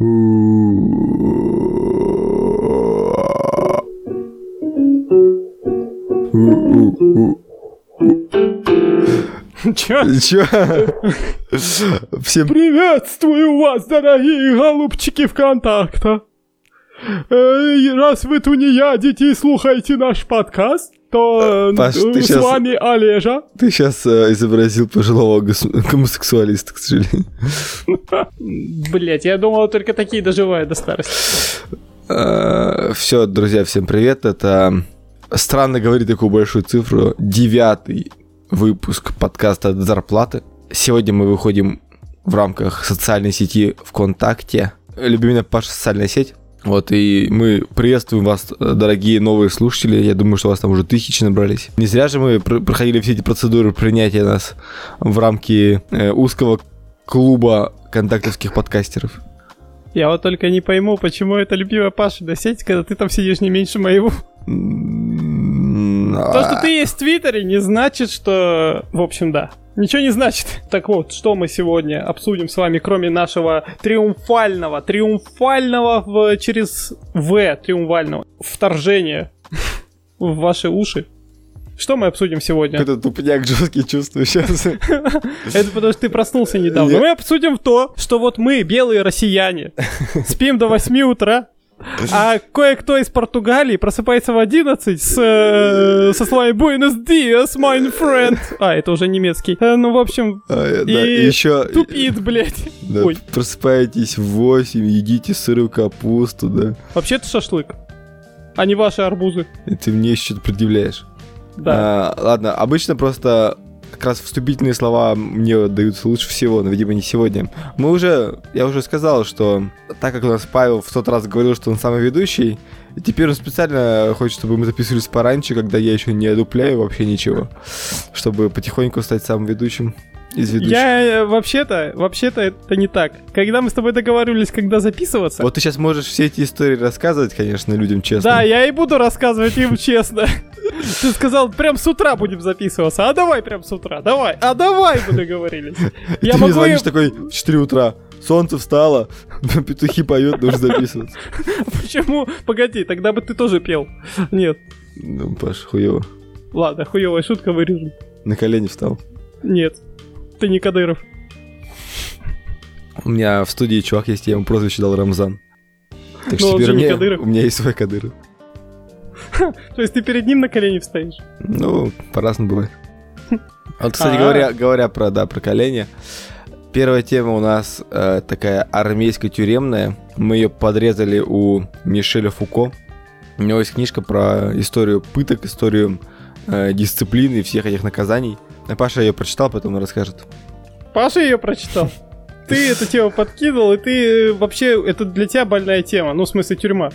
Чё? Чё? Всем Приветствую вас, дорогие голубчики ВКонтакта. Э, Раз вы тунеядите и слухаете наш подкаст, то э, Паш, ты с щас- вами Олежа. Ты сейчас изобразил пожилого гомосексуалиста, к сожалению. Блять, я думал, только такие доживают до старости. Все, друзья, всем привет. Это странно говорить такую большую цифру. Девятый выпуск подкаста от зарплаты. Сегодня мы выходим в рамках социальной сети ВКонтакте. Любимая Паша социальная сеть. Вот, и мы приветствуем вас, дорогие новые слушатели. Я думаю, что вас там уже тысячи набрались. Не зря же мы пр- проходили все эти процедуры принятия нас в рамки э, узкого клуба контактовских подкастеров. Я вот только не пойму, почему это любимая Пашина сеть, когда ты там сидишь не меньше моего. То, а, что ты есть в Твиттере, не значит, что... В общем, да. Ничего не значит. Так вот, что мы сегодня обсудим с вами, кроме нашего триумфального, триумфального в, через В, триумфального вторжения в ваши уши. Что мы обсудим сегодня? Какой-то тупняк жесткий чувствую сейчас. Это потому что ты проснулся недавно. Мы обсудим то, что вот мы, белые россияне, спим до 8 утра, а кое-кто из Португалии просыпается в 11 с, э, со словами «Buenos dias, my friend». А, это уже немецкий. Э, Ну, в общем, А, да, И еще тупит, блядь. да, Ой. просыпаетесь в 8, едите сырую капусту, да. Вообще-то шашлык, а не ваши арбузы. И ты мне еще что-то предъявляешь. Да. А, ладно, обычно просто как раз вступительные слова мне даются лучше всего, но, видимо, не сегодня. Мы уже, я уже сказал, что так как у нас Павел в тот раз говорил, что он самый ведущий, теперь он специально хочет, чтобы мы записывались пораньше, когда я еще не одупляю вообще ничего, чтобы потихоньку стать самым ведущим из ведущих. Я э, вообще-то, вообще-то это не так. Когда мы с тобой договаривались, когда записываться, Вот ты сейчас можешь все эти истории рассказывать, конечно, людям честно. Да, я и буду рассказывать им честно. Ты сказал, прям с утра будем записываться. А давай прям с утра, давай. А давай мы договорились. Я ты могу звонишь им... такой в 4 утра, солнце встало, петухи поют, нужно записываться. Почему? Погоди, тогда бы ты тоже пел. Нет. Ну, Паш, хуево. Ладно, хуевая шутка вырежем. На колени встал. Нет. Ты не Кадыров. У меня в студии чувак есть, я ему прозвище дал Рамзан. Так что он теперь же у меня, Кадыров. у меня есть свой Кадыров. То есть ты перед ним на колени встаешь? Ну, по-разному бывает. Вот, кстати, А. говоря, говоря про, да, про колени, первая тема у нас э, такая армейско-тюремная. Мы ее подрезали у Мишеля Фуко. У него есть книжка про историю пыток, историю э, дисциплины и всех этих наказаний. А Паша ее прочитал, потом расскажет. Паша ее прочитал. Ты эту тему подкинул, и ты э, вообще, это для тебя больная тема. Ну, в смысле, тюрьма.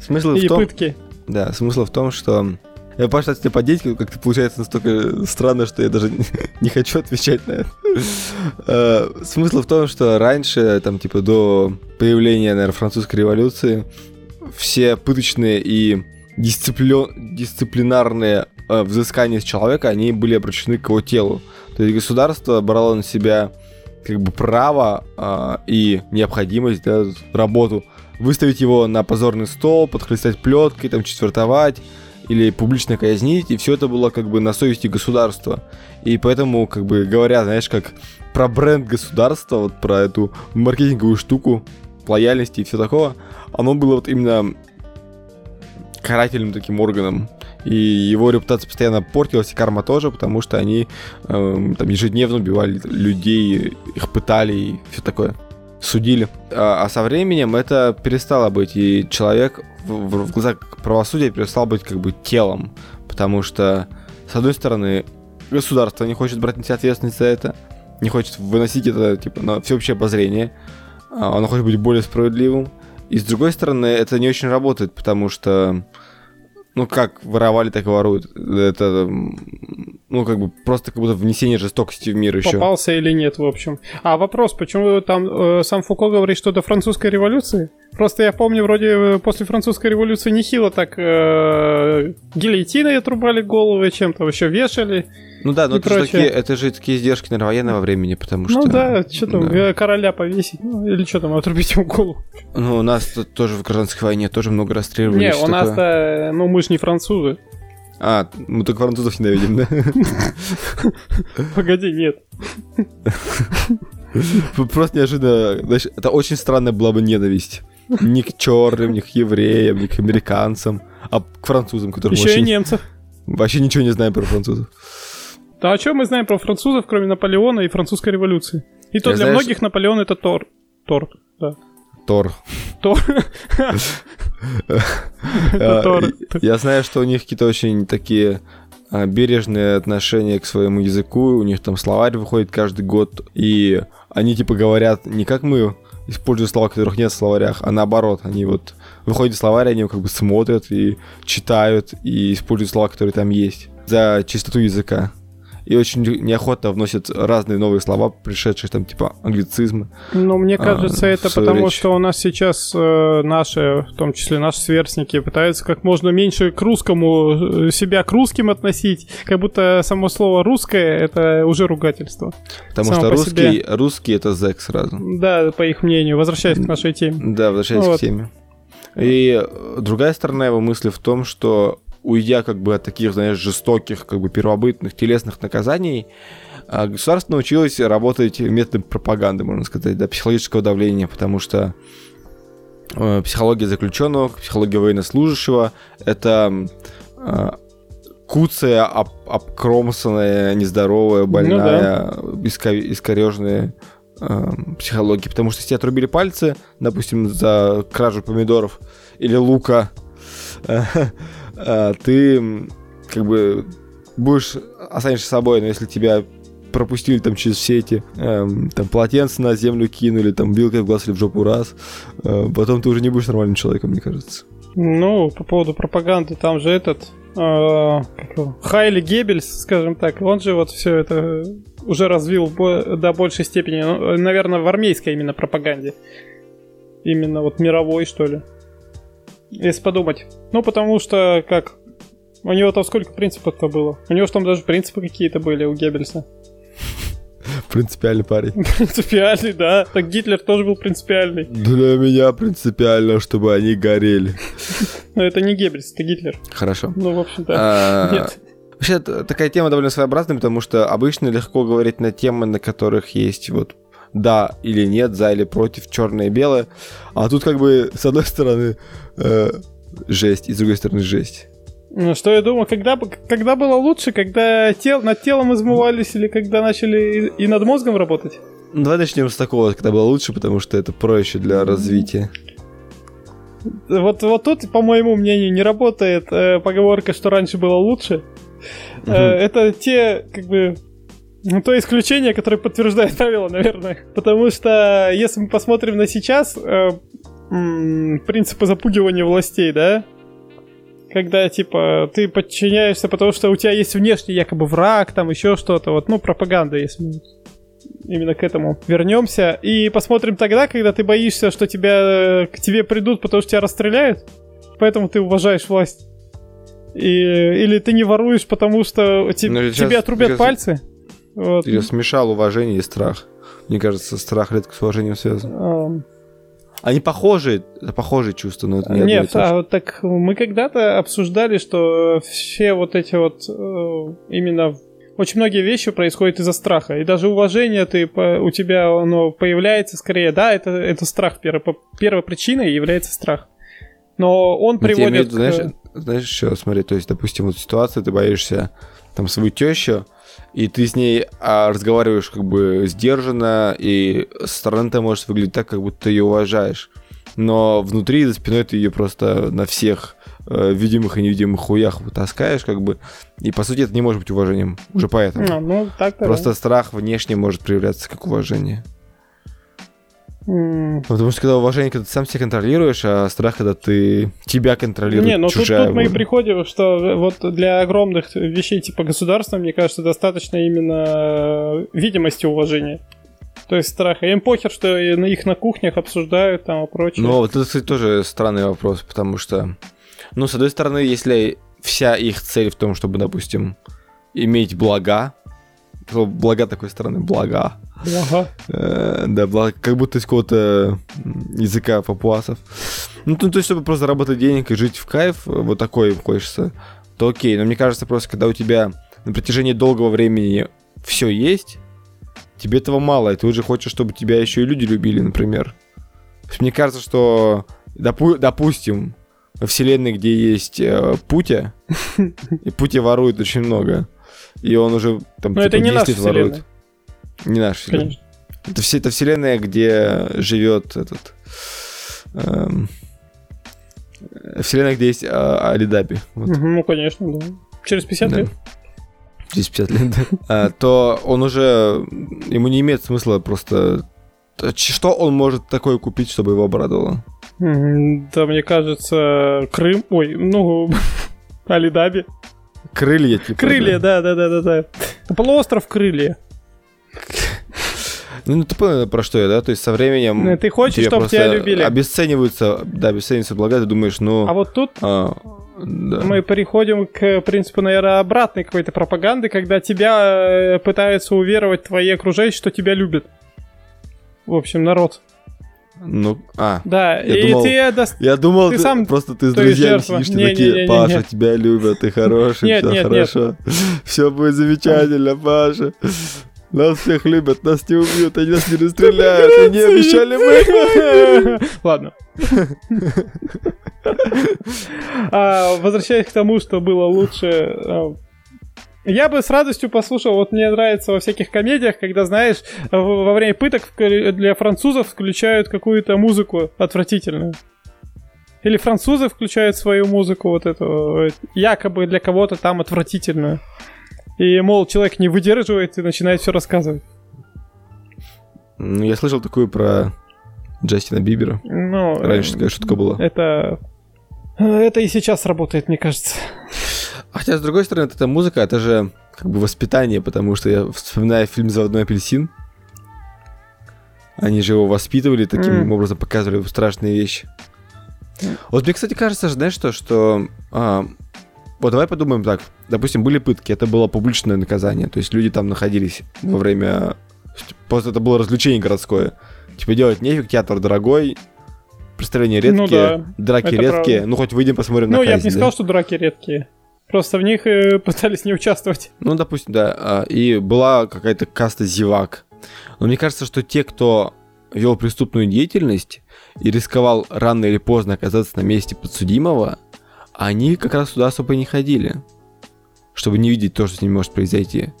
Смысл в И том, пытки. Да, смысл в том, что... Я, Паша, тебе подеть, как-то получается настолько странно, что я даже не- хочу отвечать на это. Э, Смысл в том, что раньше, там, типа, до появления, наверное, французской революции, все пыточные и дисциплё- дисциплинарные э, взыскания с человека, они были обращены к его телу. То есть государство брало на себя как бы право а, и необходимость, да, работу выставить его на позорный стол, подхлестать плеткой, там, четвертовать или публично казнить, и все это было как бы на совести государства. И поэтому, как бы говоря, знаешь, как про бренд государства, вот про эту маркетинговую штуку, лояльности и все такого, оно было вот именно карательным таким органом. И его репутация постоянно портилась, и карма тоже, потому что они эм, там ежедневно убивали людей, их пытали и все такое. Судили. А, а со временем это перестало быть, и человек в, в- в глазах правосудия перестал быть как бы телом. Потому что, с одной стороны, государство не хочет брать на себя ответственность за это, не хочет выносить это типа на всеобщее обозрение, а, оно хочет быть более справедливым. И с другой стороны, это не очень работает, потому что ну как воровали, так и воруют. Это, ну как бы просто как будто внесение жестокости в мир еще. Попался или нет, в общем. А вопрос, почему там э, сам Фуко говорит, что до французской революции? Просто я помню, вроде э, после французской революции нехило так э, гильотиной отрубали головы, чем-то еще вешали. Ну да, но это же, такие, это же такие издержки на военного времени, потому что... Ну да, что там, да. короля повесить, ну, или что там, отрубить ему голову. Ну, у нас тут тоже в гражданской войне тоже много расстреливали. Не, у нас-то, ну мы же не французы. А, мы только французов ненавидим, да? Погоди, нет. Просто неожиданно, знаешь, это очень странная была бы ненависть. Ни к черным, ни к евреям, ни к американцам, а к французам, которые Еще и немцев. Вообще ничего не знаем про французов. Да а что мы знаем про французов, кроме Наполеона и французской революции? И то Я для знаешь... многих Наполеон это Тор. Тор, да. Тор. Тор. А, я знаю, что у них какие-то очень такие а, бережные отношения к своему языку, у них там словарь выходит каждый год, и они типа говорят не как мы, используя слова, которых нет в словарях, а наоборот, они вот выходят словарь, они как бы смотрят и читают, и используют слова, которые там есть за чистоту языка и очень неохотно вносят разные новые слова, пришедшие там типа англицизмы. Ну, мне а, кажется, а, это потому, речь. что у нас сейчас э, наши, в том числе наши сверстники, пытаются как можно меньше к русскому, э, себя к русским относить, как будто само слово русское это уже ругательство. Потому что русский, себе. русский это зэк сразу. Да, по их мнению, возвращаясь к нашей теме. Да, возвращаясь вот. к теме. И другая сторона его мысли в том, что уйдя как бы от таких, знаешь, жестоких, как бы первобытных телесных наказаний, а, государство научилось работать методом пропаганды, можно сказать, да, психологического давления, потому что э, психология заключенного, психология военнослужащего — это э, куцая, об, обкромсанная, нездоровая, больная, ну, да. искореженная э, психология. Потому что если тебе отрубили пальцы, допустим, за кражу помидоров или лука, а, ты как бы будешь останешься собой, но если тебя пропустили там через все эти эм, там полотенца на землю кинули, там вилкой в глаз или в жопу раз, э, потом ты уже не будешь нормальным человеком, мне кажется. Ну, по поводу пропаганды, там же этот э, Хайли Геббельс, скажем так, он же вот все это уже развил до большей степени, ну, наверное, в армейской именно пропаганде. Именно вот мировой, что ли. Если подумать. Ну, потому что, как... У него там сколько принципов-то было? У него же там даже принципы какие-то были у Геббельса. Принципиальный парень. Принципиальный, да. Так Гитлер тоже был принципиальный. Для меня принципиально, чтобы они горели. Но это не Геббельс, это Гитлер. Хорошо. Ну, в общем-то, а, нет. Вообще, такая тема довольно своеобразная, потому что обычно легко говорить на темы, на которых есть вот да или нет, за или против, черное и белое. А тут как бы с одной стороны э, жесть, и с другой стороны жесть. Ну, что я думаю, когда, когда было лучше, когда тел, над телом измывались или когда начали и, и над мозгом работать? Ну, давай начнем с такого, когда было лучше, потому что это проще для развития. Вот, вот тут, по моему мнению, не работает э, поговорка, что раньше было лучше. Угу. Э, это те, как бы, ну, то исключение, которое подтверждает правило, наверное. Потому что, если мы посмотрим на сейчас, э, м- принципы запугивания властей, да? Когда, типа, ты подчиняешься, потому что у тебя есть внешний якобы враг, там еще что-то, вот, ну, пропаганда, если мы именно к этому вернемся. И посмотрим тогда, когда ты боишься, что тебя, к тебе придут, потому что тебя расстреляют, поэтому ты уважаешь власть. И, или ты не воруешь, потому что те, ну, тебе отрубят сейчас... пальцы. Вот. Ты смешал уважение и страх. Мне кажется, страх редко с уважением связан. Um... Они похожи, это похожие чувства, но это не Нет, а вот так мы когда-то обсуждали, что все вот эти вот э, именно очень многие вещи происходят из-за страха. И даже уважение ты, у тебя оно появляется скорее. Да, это, это страх. Первой, первой причиной является страх. Но он но приводит... Имею, к... знаешь, знаешь, что, смотри, то есть, допустим, вот ситуация, ты боишься там свою тещу, и ты с ней а, разговариваешь как бы сдержанно, и со стороны ты можешь выглядеть так, как будто ты ее уважаешь. Но внутри, за спиной ты ее просто на всех э, видимых и невидимых хуях вытаскаешь, как бы. И по сути это не может быть уважением. Уже поэтому. А, ну, так Просто да. страх внешне может проявляться как уважение. Mm. Потому что когда уважение, когда ты сам себя контролируешь, а страх, когда ты тебя контролируешь. Не, ну чужая тут, тут мы и приходим, что вот для огромных вещей типа государства, мне кажется, достаточно именно видимости уважения. То есть страха. Им похер, что их на кухнях обсуждают там и прочее. Ну, вот это, кстати, тоже странный вопрос, потому что, ну, с одной стороны, если вся их цель в том, чтобы, допустим, иметь блага, блага такой стороны, блага. Блага. Э, да, блага, как будто из какого-то языка папуасов. Ну, то, то есть, чтобы просто заработать денег и жить в кайф, вот такой хочется, то окей. Но мне кажется, просто когда у тебя на протяжении долгого времени все есть, тебе этого мало, и ты уже хочешь, чтобы тебя еще и люди любили, например. То есть, мне кажется, что, допу- допустим, во вселенной, где есть э, Путя, и Путя ворует очень много, и он уже там Но это типа, не 10 наша ворует. вселенная. Не наша вселенная. Конечно. Это, все, это вселенная, где живет этот... эм, вселенная, где есть а, Алидаби. Вот. Ну, конечно, да. Через 50 Да. лет. Через 50 лет, да. А, то он уже... Ему не имеет смысла просто... то ч- Что он может такое купить, чтобы его обрадовало? Да, мне кажется, Крым... Ой, ну, Алидаби. Крылья, типа. Крылья, да, да, да, да, да. Полуостров Крылья. Ну, ну, ты понял, про что я, да? То есть со временем... Э, Ты хочешь, чтобы тебя любили. Обесцениваются, да, обесцениваются блага, ты думаешь, ну... А вот тут а, да. мы переходим к принципу, наверное, обратной какой-то пропаганды, когда тебя э, пытаются уверовать твои окружающие, что тебя любят. В общем, народ. Ну, а, Да, Я и думал, ты даст... Я думал, Ты ты сам просто ты с друзьями сидишь, Не-не-не-не-не. такие, Паша, тебя любят, ты хороший, Нет, все нет, хорошо. Все будет замечательно, Паша. Нас всех любят, нас не убьют, они нас не расстреляют, и не обещали мы. Ладно. А, Возвращаясь к тому, что было лучше... Я бы с радостью послушал, вот мне нравится во всяких комедиях, когда, знаешь, во время пыток для французов включают какую-то музыку отвратительную. Или французы включают свою музыку, вот эту, э, якобы для кого-то там отвратительную. И, мол, человек не выдерживает и начинает все рассказывать. Ну, Я слышал такую про Джастина Бибера. Ну, Раньше такая шутка была. Это... Это и сейчас работает, мне кажется. Хотя, с другой стороны, эта музыка, это же как бы воспитание, потому что я вспоминаю фильм «Заводной апельсин». Они же его воспитывали, таким М. образом показывали страшные вещи. Вот мне, кстати, кажется, знаешь что, что... а, вот давай подумаем так. Допустим, были пытки, это было публичное наказание. То есть люди там находились во время... Просто это было развлечение городское. Типа делать нефиг, театр дорогой, представления редкие, Ну да, драки это редкие. правда. Ну хоть выйдем посмотрим Ну, на я бы не да? сказал, что дураки редкие. Просто в них э, пытались не участвовать. Ну, допустим, да. а, И была какая-то каста зевак. Но мне кажется, что те, кто вел преступную деятельность и рисковал рано или поздно оказаться на месте подсудимого, они как раз туда особо не ходили, чтобы не видеть то, что с ними может произойти.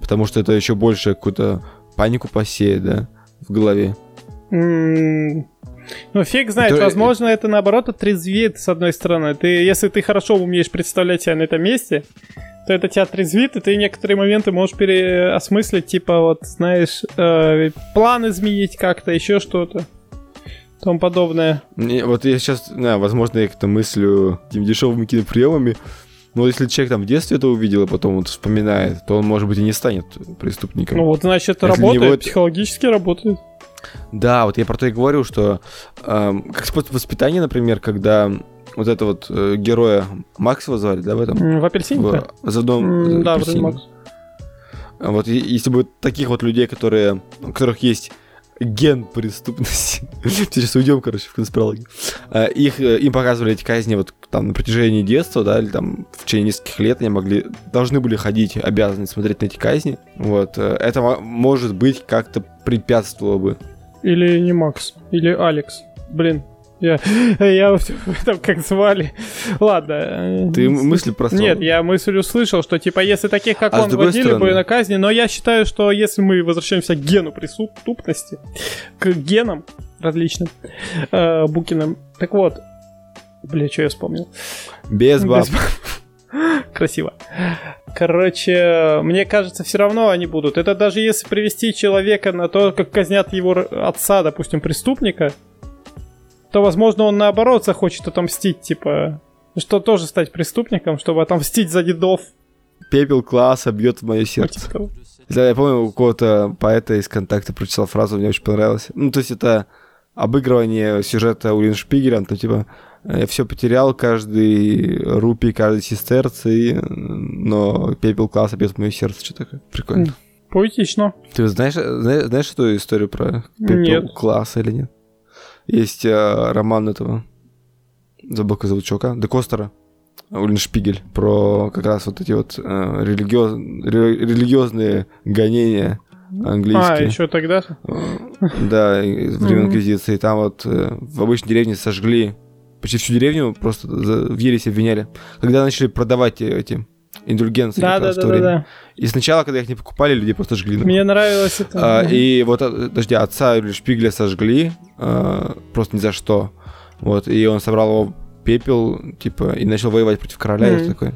Потому что это еще больше какую-то панику посеет, да, в голове. Ну, фиг знает, Это- возможно, это наоборот отрезвит, с одной стороны. Ты, если ты хорошо умеешь представлять себя на этом месте, то это тебя отрезвит, и ты некоторые моменты можешь переосмыслить, типа, вот, знаешь, э, план изменить как-то, еще что-то. Тому подобное. Мне- вот я сейчас, да, возможно, я как-то мыслю этими дешевыми киноприемами, но если человек там в детстве это увидел, а потом вот вспоминает, то он, может быть, и не станет преступником. Ну вот, значит, это Если работает, него психологически работает. Да, вот я про то и говорю, что эм, как способ воспитания, например, когда вот это вот э, героя Макс его звали, да, в этом? В апельсине? В заодном М, Да, вроде Макс. Вот и- если бы таких вот людей, которые, у которых есть ген преступности, сейчас уйдем, короче, в конспирологию, э, их, э, им показывали эти казни вот там на протяжении детства, да, или там в течение нескольких лет они могли, должны были ходить, обязаны смотреть на эти казни, вот, э, это мо- может быть как-то препятствовало бы. Или не Макс, или Алекс. Блин, я, я там как звали. Ладно. Ты м- мысли просто... Нет, я мысль услышал, что типа если таких, как А он, водили стороны- бы на казни, но я считаю, что если мы возвращаемся к гену преступности, к генам различным, э, Букиным, так вот, бля, что я вспомнил? Без баб. Без Красиво. Короче, мне кажется, все равно они будут. Это даже если привести человека на то, как казнят его отца, допустим, преступника, то, возможно, он наоборот захочет отомстить, типа, что тоже стать преступником, чтобы отомстить за дедов пепел класса бьет в мое сердце. Типа Да, я помню, у какого-то поэта из контакта прочитал фразу, мне очень понравилось. Ну, то есть это обыгрывание сюжета Улин Шпигеля, там, типа, я все потерял, каждый рупий, каждый сестерций, но пепел класса бьет в мое сердце. Что такое? Прикольно. Поэтично. Ты знаешь, знаешь, знаешь эту историю про пепел Нет. класса или нет? Есть э, роман этого, забыл, как зовут чувака, Де Костера, Шпигель, про как раз вот эти вот э, религиоз- ре- религиозные гонения А, английские. еще тогда? Э, Да, времен. Инквизиции. Там вот э, в обычной деревне сожгли почти всю деревню, просто в ересе обвиняли. Когда начали продавать э, эти индульгенции Да, да, да, да, да. И сначала, когда их не покупали, людей просто жгли. нахуй. Мне нравилось это. А, и вот, э, подожди, отца Юрия Шпигеля сожгли, а, просто ни за что. Вот, и он собрал его пепел, типа, и начал воевать против короля, и Мгм. всё такое.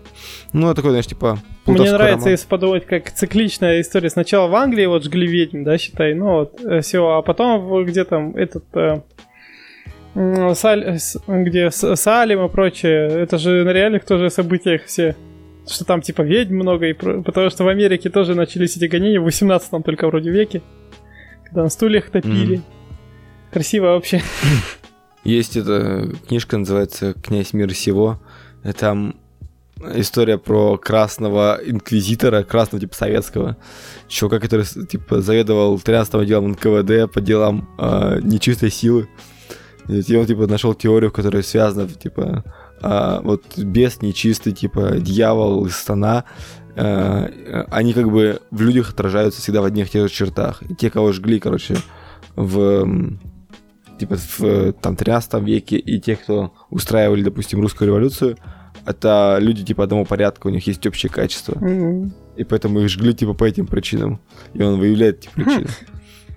Ну, такой, знаешь, типа, Мне нравится, роман. если подумать, как цикличная история. Сначала в Англии вот жгли ведьм, да, считай, ну вот, все, а потом где там этот... э, Саль- где Салим и прочее, это же на реальных тоже событиях все. Что там типа ведьм много, и потому что в Америке тоже начались эти гонения в 18 только вроде веке, когда на стульях топили. Мгм. Красиво вообще. Есть эта книжка, называется «Князь мира сего». Там история про красного инквизитора, красного типа советского чувака, который типа заведовал 13 отделом НКВД по делам а, нечистой силы. И он типа нашел теорию, которая связана типа а, вот бес нечистый, типа дьявол из стана, а, они как бы в людях отражаются всегда в одних и тех же чертах. И те, кого жгли, короче, в типа в там 13 веке, и те, кто устраивали, допустим, русскую революцию, это люди типа одного порядка, у них есть общие качества. М. И поэтому их жгли типа по этим причинам. И он выявляет эти причины.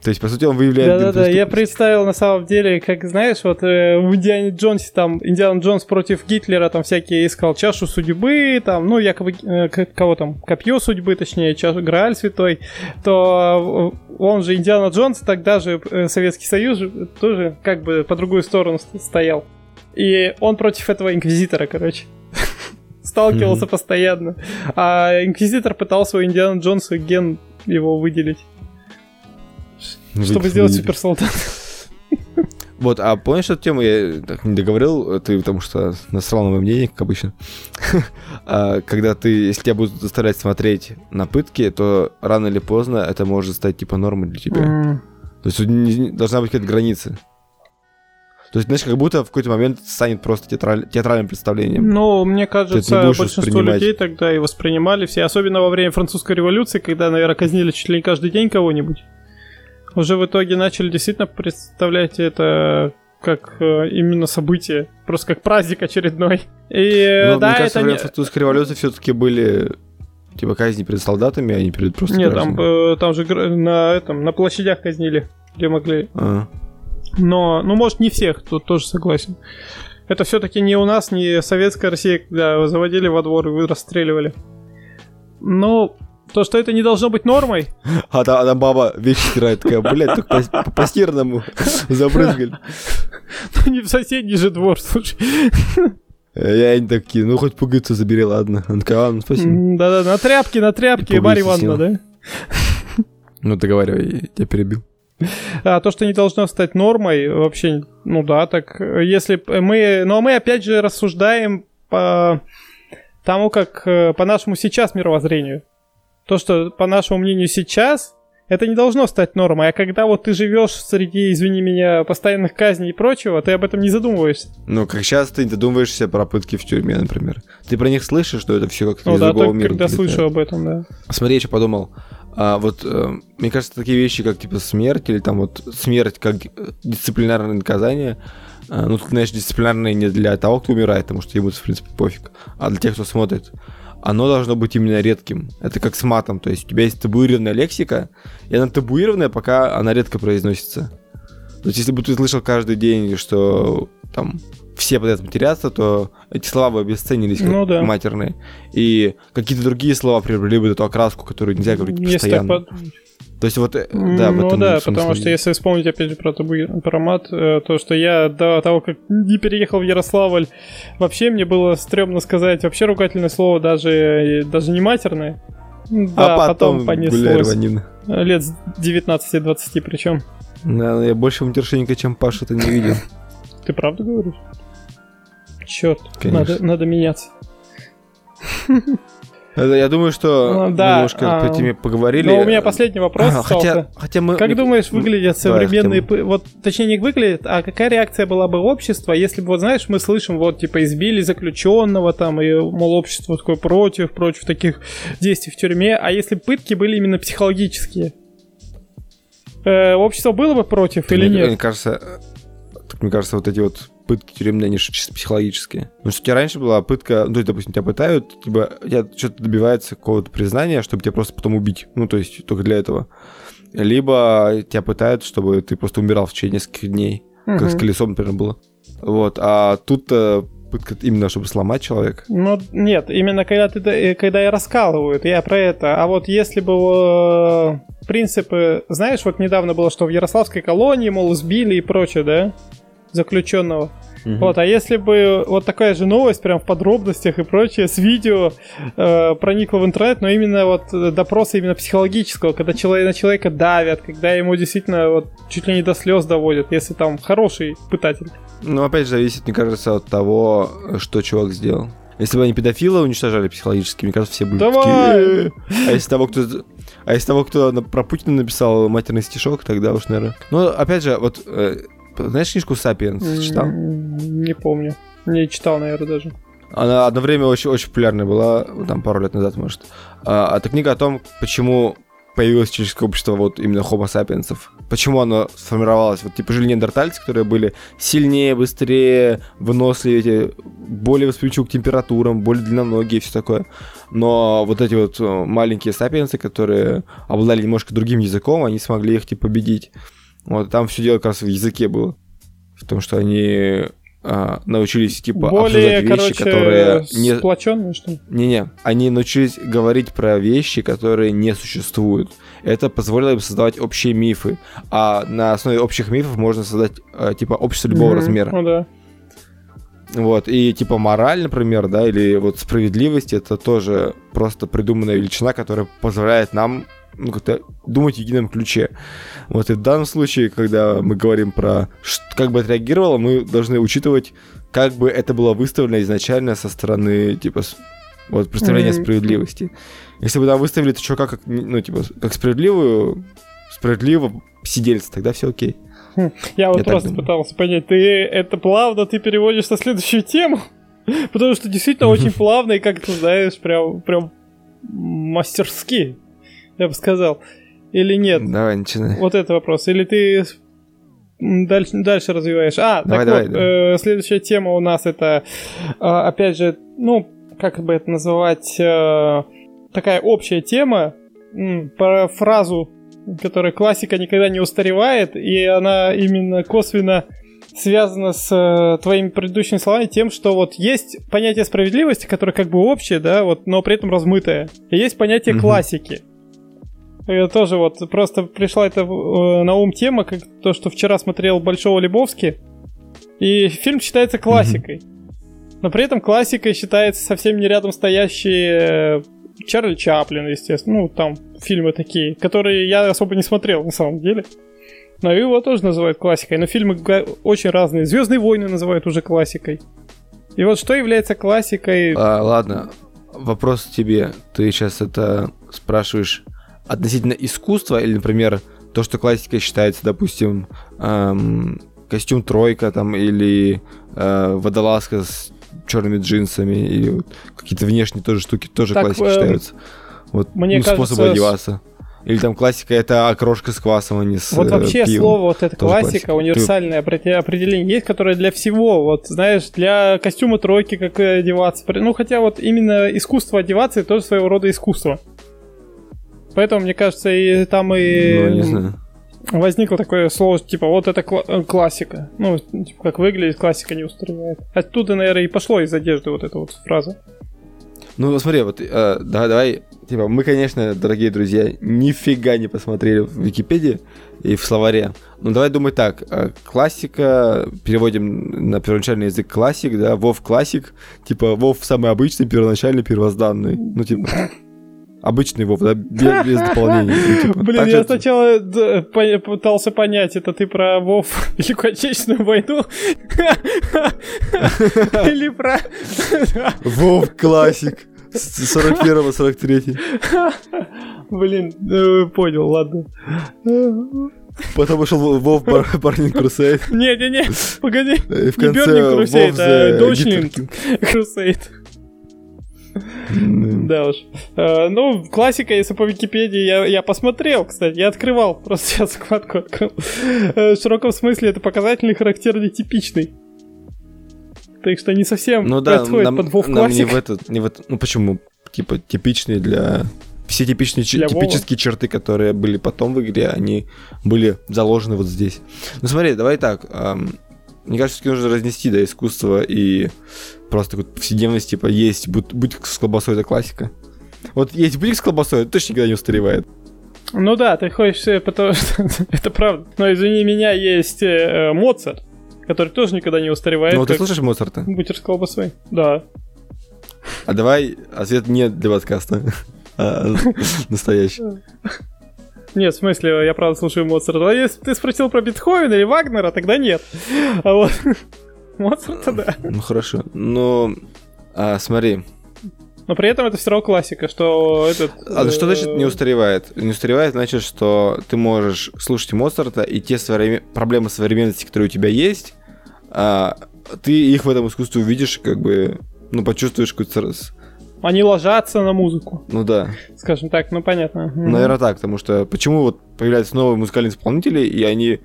То есть, по сути, он выявляет... Да-да-да, я представил на самом деле, как знаешь, вот э, в Индиане Джонсе там Индиана Джонс против Гитлера там всякие искал чашу судьбы, там, ну, якобы, э, кого там, копье судьбы, точнее, чашу, Грааль святой, то э, он же Индиана Джонс, тогда же э, Советский Союз же тоже как бы по другую сторону ст- стоял. И он против этого инквизитора, короче. Сталкивался постоянно. А инквизитор пытался у Индиана Джонса ген его выделить, чтобы сделать суперсолдат. Вот, а помнишь эту тему, я так не договорил, ты потому что насрал на мое мнение, как обычно. А, Когда ты, если тебя будут заставлять смотреть на пытки, то рано или поздно это может стать типа нормой для тебя. То есть не- должна быть какая-то граница. То есть, знаешь, как будто в какой-то момент станет просто театраль- театральным представлением. Ну, мне кажется, большинство людей тогда и воспринимали все, особенно во время французской революции, когда, наверное, казнили чуть ли не каждый день кого-нибудь. Уже в итоге начали действительно представлять это как э, именно событие, просто как праздник очередной. И Но, да, мне кажется, это не... французской революции все-таки были типа казни перед солдатами, а не перед просто Нет, там, гражданами. э, там же на этом на площадях казнили, где могли. А. Но, ну, может, не всех, тут тоже согласен. Это все-таки не у нас, не советская Россия, когда заводили во двор и расстреливали. Ну, то, что это не должно быть нормой, А там, а там баба вещи стирает, такая, блядь, только по, по, постиранному забрызгали. ну не в соседний же двор, слушай. Э, И они такие, ну хоть пуговицу забери, ладно. Он такая, ладно, спасибо. М, Да-да, на тряпке, на тряпке, Марья пуговицу Ивановна, да? Ну договаривай, я тебя перебил. А то, что не должно стать нормой, вообще, ну да, так, если мы, но мы опять же рассуждаем по тому, как э, по нашему сейчас мировоззрению. То, что по нашему мнению сейчас, это не должно стать нормой, а когда вот ты живешь среди, извини меня, постоянных казней и прочего, ты об этом не задумываешься. Ну, как сейчас ты задумываешься про пытки в тюрьме, например. Ты про них слышишь, что это все как-то Ну из да, другого мира. когда прилетает? слышу об этом, да. Смотри, я еще подумал. А, вот, э, мне кажется, такие вещи, как типа смерть или там вот смерть как дисциплинарное наказание, э, ну, тут, знаешь, дисциплинарное не для того, кто умирает, потому что ему, в принципе, пофиг, а для тех, кто смотрит. Оно должно быть именно редким. Это как с матом. То есть у тебя есть табуированная лексика, и она табуированная, пока она редко произносится. То есть если бы ты слышал каждый день, что там все под это матерятся, то эти слова бы обесценились как Ну да. матерные. И какие-то другие слова приобрели бы эту окраску, которую нельзя говорить Если так постоянно. То есть вот, э, да, ну да, потому что если вспомнить опять же про, про мат, э, то, что я до того, как не переехал в Ярославль, вообще мне было стрёмно сказать вообще ругательное слово, даже, даже не матерное. Да, а потом, потом понеслось. Лет с 19-20 причем. Да, я больше матершинника, чем Паша, ты не видел. Ты правда говоришь? Черт, надо, надо меняться. Я думаю, что да, немножко а, по теме поговорили. Но у меня последний вопрос а, хотя, хотя мы, Как думаешь, выглядят современные... Да, вот, точнее, не выглядят, а какая реакция была бы общества, если бы, вот знаешь, мы слышим, вот, типа, избили заключенного там, и, мол, общество такое против, против таких действий в тюрьме, а если пытки были именно психологические? Э, общество было бы против или мне, нет? Мне кажется, так, мне кажется, вот эти вот пытки тюремные, они чисто психологические. Потому что у тебя раньше была пытка, ну, то есть, допустим, тебя пытают, типа, тебя что-то добивается какого-то признания, чтобы тебя просто потом убить. Ну, то есть, только для этого. Либо тебя пытают, чтобы ты просто умирал в течение нескольких дней. Угу. Как с колесом, например, было. Вот. А тут пытка именно, чтобы сломать человека. Ну, нет, именно когда, ты, э, когда я раскалывают, я про это. А вот если бы э, принципы... Знаешь, вот недавно было, что в Ярославской колонии, мол, сбили и прочее, да? Заключенного. Угу. Вот, а если бы вот такая же новость, прям в подробностях и прочее, с видео э, проникла в интернет, но именно вот допроса именно психологического, когда человек, на человека давят, когда ему действительно вот чуть ли не до слез доводят, если там хороший пытатель. Ну, опять же, зависит, мне кажется, от того, что чувак сделал. Если бы они педофила уничтожали психологически, мне кажется, все были Давай! такие... А если того, кто... А если того, кто про Путина написал матерный стишок, тогда уж, наверное... Ну, опять же, вот э, знаешь книжку «Сапиенс» читал? Не помню. Не читал, наверное, даже. Она одно время очень, очень популярная была, там пару лет назад, может. А, это книга о том, почему появилось человеческое общество вот именно homo sapiens. Почему оно сформировалось? Вот типа жили неандертальцы, которые были сильнее, быстрее, выносливее, более восприимчивы к температурам, более длинноногие и все такое. Но вот эти вот э, маленькие сапиенсы, которые обладали немножко другим языком, они смогли их типа победить. Вот там все дело как раз в языке было. В том, что они а, научились типа Более, обсуждать вещи, короче, которые не сплоченные, что ли? Не-не, они научились говорить про вещи, которые не существуют. Это позволило им создавать общие мифы, а на основе общих мифов можно создать а, типа общество любого mm-hmm. размера. Ну да. Вот, и типа мораль, например, да, или вот справедливость, это тоже просто придуманная величина, которая позволяет нам ну, как-то думать в едином ключе. Вот и в данном случае, когда мы говорим про как бы отреагировало, мы должны учитывать, как бы это было выставлено изначально со стороны, типа, вот, представления mm-hmm. справедливости. Если бы там выставили это чувака как, ну, типа, как справедливую, справедливо сидельца, тогда все окей. Хм, я вот Я просто пытался понять, ты это плавно ты переводишь на следующую тему? Потому что действительно очень плавно и как ты знаешь, прям, прям мастерски я бы сказал. Или нет? Давай, начинай. Вот это вопрос. Или ты дальше, дальше развиваешь? А, давай, так давай, вот, давай. Э, следующая тема у нас это, э, опять же, ну, как бы это называть, э, такая общая тема, м, про фразу, которая классика никогда не устаревает, и она именно косвенно связано с э, твоими предыдущими словами тем, что вот есть понятие справедливости, которое как бы общее, да, вот, но при этом размытое. И есть понятие mm-hmm. классики. Я тоже вот просто пришла это э, на ум тема, как то, что вчера смотрел Большого Лебовски, и фильм считается классикой. Mm-hmm. Но при этом классикой считается совсем не рядом стоящие э, Чарли Чаплин, естественно. Ну, там фильмы такие, которые я особо не смотрел на самом деле. Но его тоже называют классикой. Но фильмы очень разные. Звездные войны называют уже классикой. И вот что является классикой? А, ладно, вопрос тебе. Ты сейчас это спрашиваешь относительно искусства, или, например, то, что классикой считается, допустим, эм, костюм тройка там или э, водолазка с черными джинсами или вот, какие-то внешние тоже штуки тоже так, классикой э, считаются. Вот мне ну, кажется, одеваться. Или там классика это окрошка с квасом, а не с Вот вообще пивом. слово вот это классика, классика, универсальное Ты... определение есть, которое для всего, вот знаешь, для костюма тройки как одеваться. Ну хотя вот именно искусство одеваться это тоже своего рода искусство. Поэтому, мне кажется, и там и... Ну, не знаю. Возникло такое слово, типа, вот это кла- э, классика. Ну, типа, как выглядит, классика не устраивает. Оттуда, наверное, и пошло из одежды вот эта вот фраза. Ну, смотри, вот, э, давай, давай, типа, мы, конечно, дорогие друзья, нифига не посмотрели в Википедии и в словаре. Ну, давай думать так, э, классика, переводим на первоначальный язык классик, да, Вов классик, типа, Вов самый обычный, первоначальный, первозданный, ну, типа... Обычный Вов, да, без, без дополнений. Ну, типа, Блин, так я же- сначала пытался понять, это ты про Вов Великую Отечественную войну? Или про... Вов классик. С 41-43. Блин, э, понял, ладно. Потом вышел Вов Барнинг Крусейд. Не-не-не, погоди. В Не конце Burning Crusade, Вов а the Dodgeling Да уж. Э, Ну, классика, если по Википедии, я, я посмотрел, кстати, я открывал, просто сейчас вкладку открыл. Э, В широком смысле это показательный, характерный, типичный. Так что не совсем Ну да, подходит нам, под Вов нам не в этот, не в этот, ну почему, типа типичные для все типичные Для Вова? типические черты, которые были потом в игре, они были заложены вот здесь. Ну смотри, давай так. ам, мне кажется, все-таки нужно разнести да, искусство и просто такую повседневность, типа есть будь, будь с колбасой, это классика. Вот есть будик с колбасой, это точно никогда не устаревает. Ну да, ты хочешь, э, потому что это правда. Но извини меня, есть э, э, Моцарт, который тоже никогда не устаревает. Ну, ты слышишь Моцарта? Бутер с колбасой. Да. А давай ответ не для подкаста, а настоящий. Нет, в смысле, я правда слушаю Моцарта. А если ты спросил про Бетховена или Вагнера, тогда нет. А вот Моцарта, да. Ну хорошо. Но а, смотри, Но при этом это все равно классика, что этот... А ну что значит не э, устаревает? Не устаревает значит, что ты можешь слушать Моцарта, и те современ- проблемы современности, которые у тебя есть, а, ты их в этом искусстве увидишь, как бы, ну, почувствуешь какой-то... Они ложатся на музыку, Ну да, скажем так, ну понятно. Наверное так, потому что почему вот появляются новые музыкальные исполнители, и они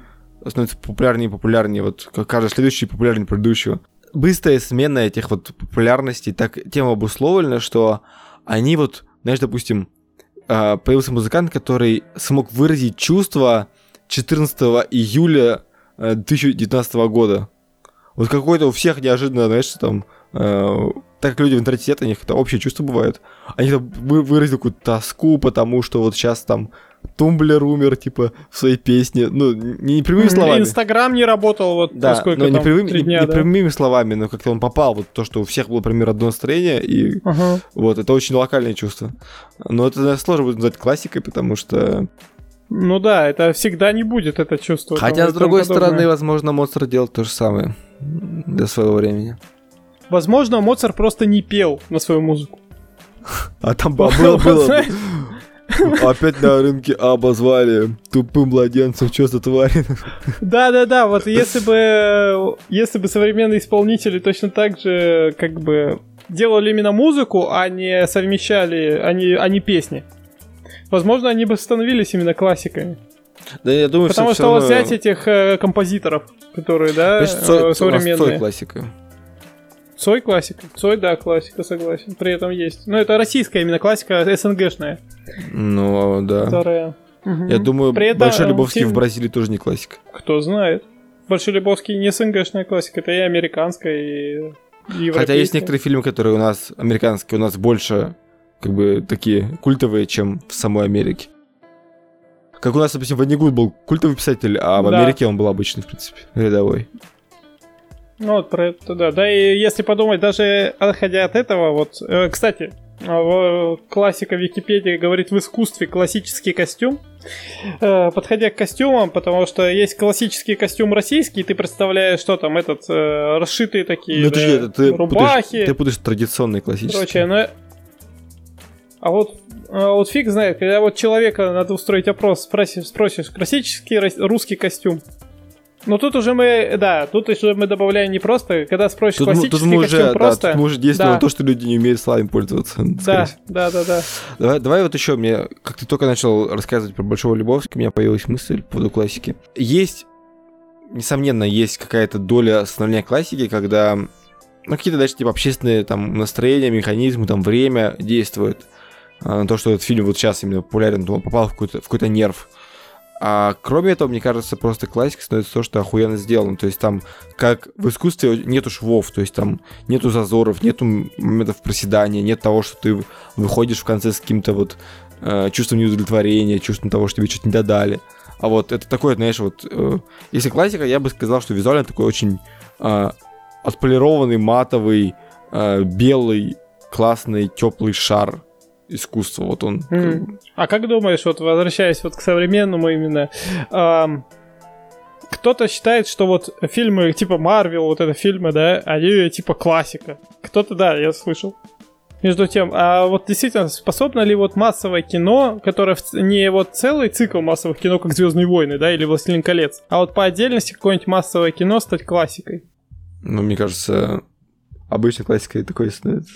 становятся популярнее и популярнее, вот как каждый следующий популярнее предыдущего. Быстрая смена этих вот популярностей так тем обусловлена, что они вот, знаешь, допустим, а, появился музыкант, который смог выразить чувства 14 июля э, 2019 года. Вот какой-то у всех неожиданно, знаешь, там, э, так как люди в интернете сидят, у них это общее чувство бывает. Они там вы- выразили какую-то тоску, потому что вот сейчас там Тумблер умер, типа, в своей песне. Ну, не, не прямыми словами. Инстаграм не работал вот Да, сколько но не, там, прямыми, не- дня, не да? прямыми словами, но как-то он попал. Вот то, что у всех было примерно одно настроение, и Ага. вот, это очень локальное чувство. Но это наверное, сложно будет назвать классикой, потому что... Ну да, это всегда не будет это чувство. Хотя, там с другой тому подобное. стороны, возможно, Моцарт делал то же самое для своего времени. Возможно, Моцарт просто не пел на свою музыку. А там было, было, было. Опять на рынке обозвали тупым младенцем, что за тварь. Да-да-да, вот если бы, если бы современные исполнители точно так же, как бы, делали именно музыку, а не совмещали, а не, а не песни, возможно, они бы становились именно классиками. Да, я думаю, Потому что, вот равно- взять этих э, композиторов, которые, да, Цой- э, современные. классика. Цой классика. Цой, да, классика, согласен. При этом есть. Но это российская именно классика, СНГшная, Ну, да. которая... Мгм. Я думаю, При этом, Большой Любовский в Бразилии тоже не классика. Кто знает. Большой Любовский не СНГшная классика, это и американская, и европейская. Хотя есть некоторые фильмы, которые у нас американские, у нас больше как бы такие культовые, чем в самой Америке. Как у нас, допустим, Ванигут был культовый писатель, а в Да. Америке он был обычный, в принципе, рядовой. Ну, вот про это, да. Да и если подумать, даже отходя от этого, вот, э, кстати, а, классика Википедии говорит в искусстве классический костюм. Э, подходя к костюмам, потому что есть классический костюм российский, ты представляешь, что там, этот, э, расшитые такие Ну, да, это ты рубахи, путаешь, ты путаешь традиционный классический. прочее, но... А вот, а вот фиг знает, когда вот человека надо устроить опрос, спросишь, спросишь, классический русский костюм. Но тут уже мы, да, тут уже мы добавляем не просто, когда спросишь Тут, классический тут мы костюм уже, да, просто. тут мы уже действуем Да. на то, что люди не умеют словами пользоваться. да, да, да, да. Давай, давай вот еще мне, как ты только начал рассказывать про Большого Любовского, у меня появилась мысль по поводу классики. Есть, несомненно, есть какая-то доля становления классики, когда ну, какие-то даже типа общественные там настроения, механизмы, там время действуют. А, то, что этот фильм вот сейчас именно популярен, то он попал в какой-то, в какой-то нерв. А кроме этого, мне кажется, просто классика становится то, что охуенно сделано. То есть там, как в искусстве, нету швов, то есть там нету зазоров, нету моментов проседания, нет того, что ты выходишь в конце с каким-то вот э, чувством неудовлетворения, чувством того, что тебе что-то не додали. А вот это такое, знаешь, вот... Э, если классика, я бы сказал, что визуально такой очень э, отполированный, матовый, э, белый, классный, теплый шар искусства. Вот он. Mm. А как думаешь, вот возвращаясь вот к современному именно, эм, кто-то считает, что вот фильмы типа Марвел, вот это фильмы, да, они типа классика. Кто-то, да, я слышал. Между тем, а вот действительно, способно ли вот массовое кино, которое не вот целый цикл массовых кино, как Звездные войны, да, или Властелин колец, а вот по отдельности какое-нибудь массовое кино стать классикой? Ну, мне кажется, обычно классикой такое становится.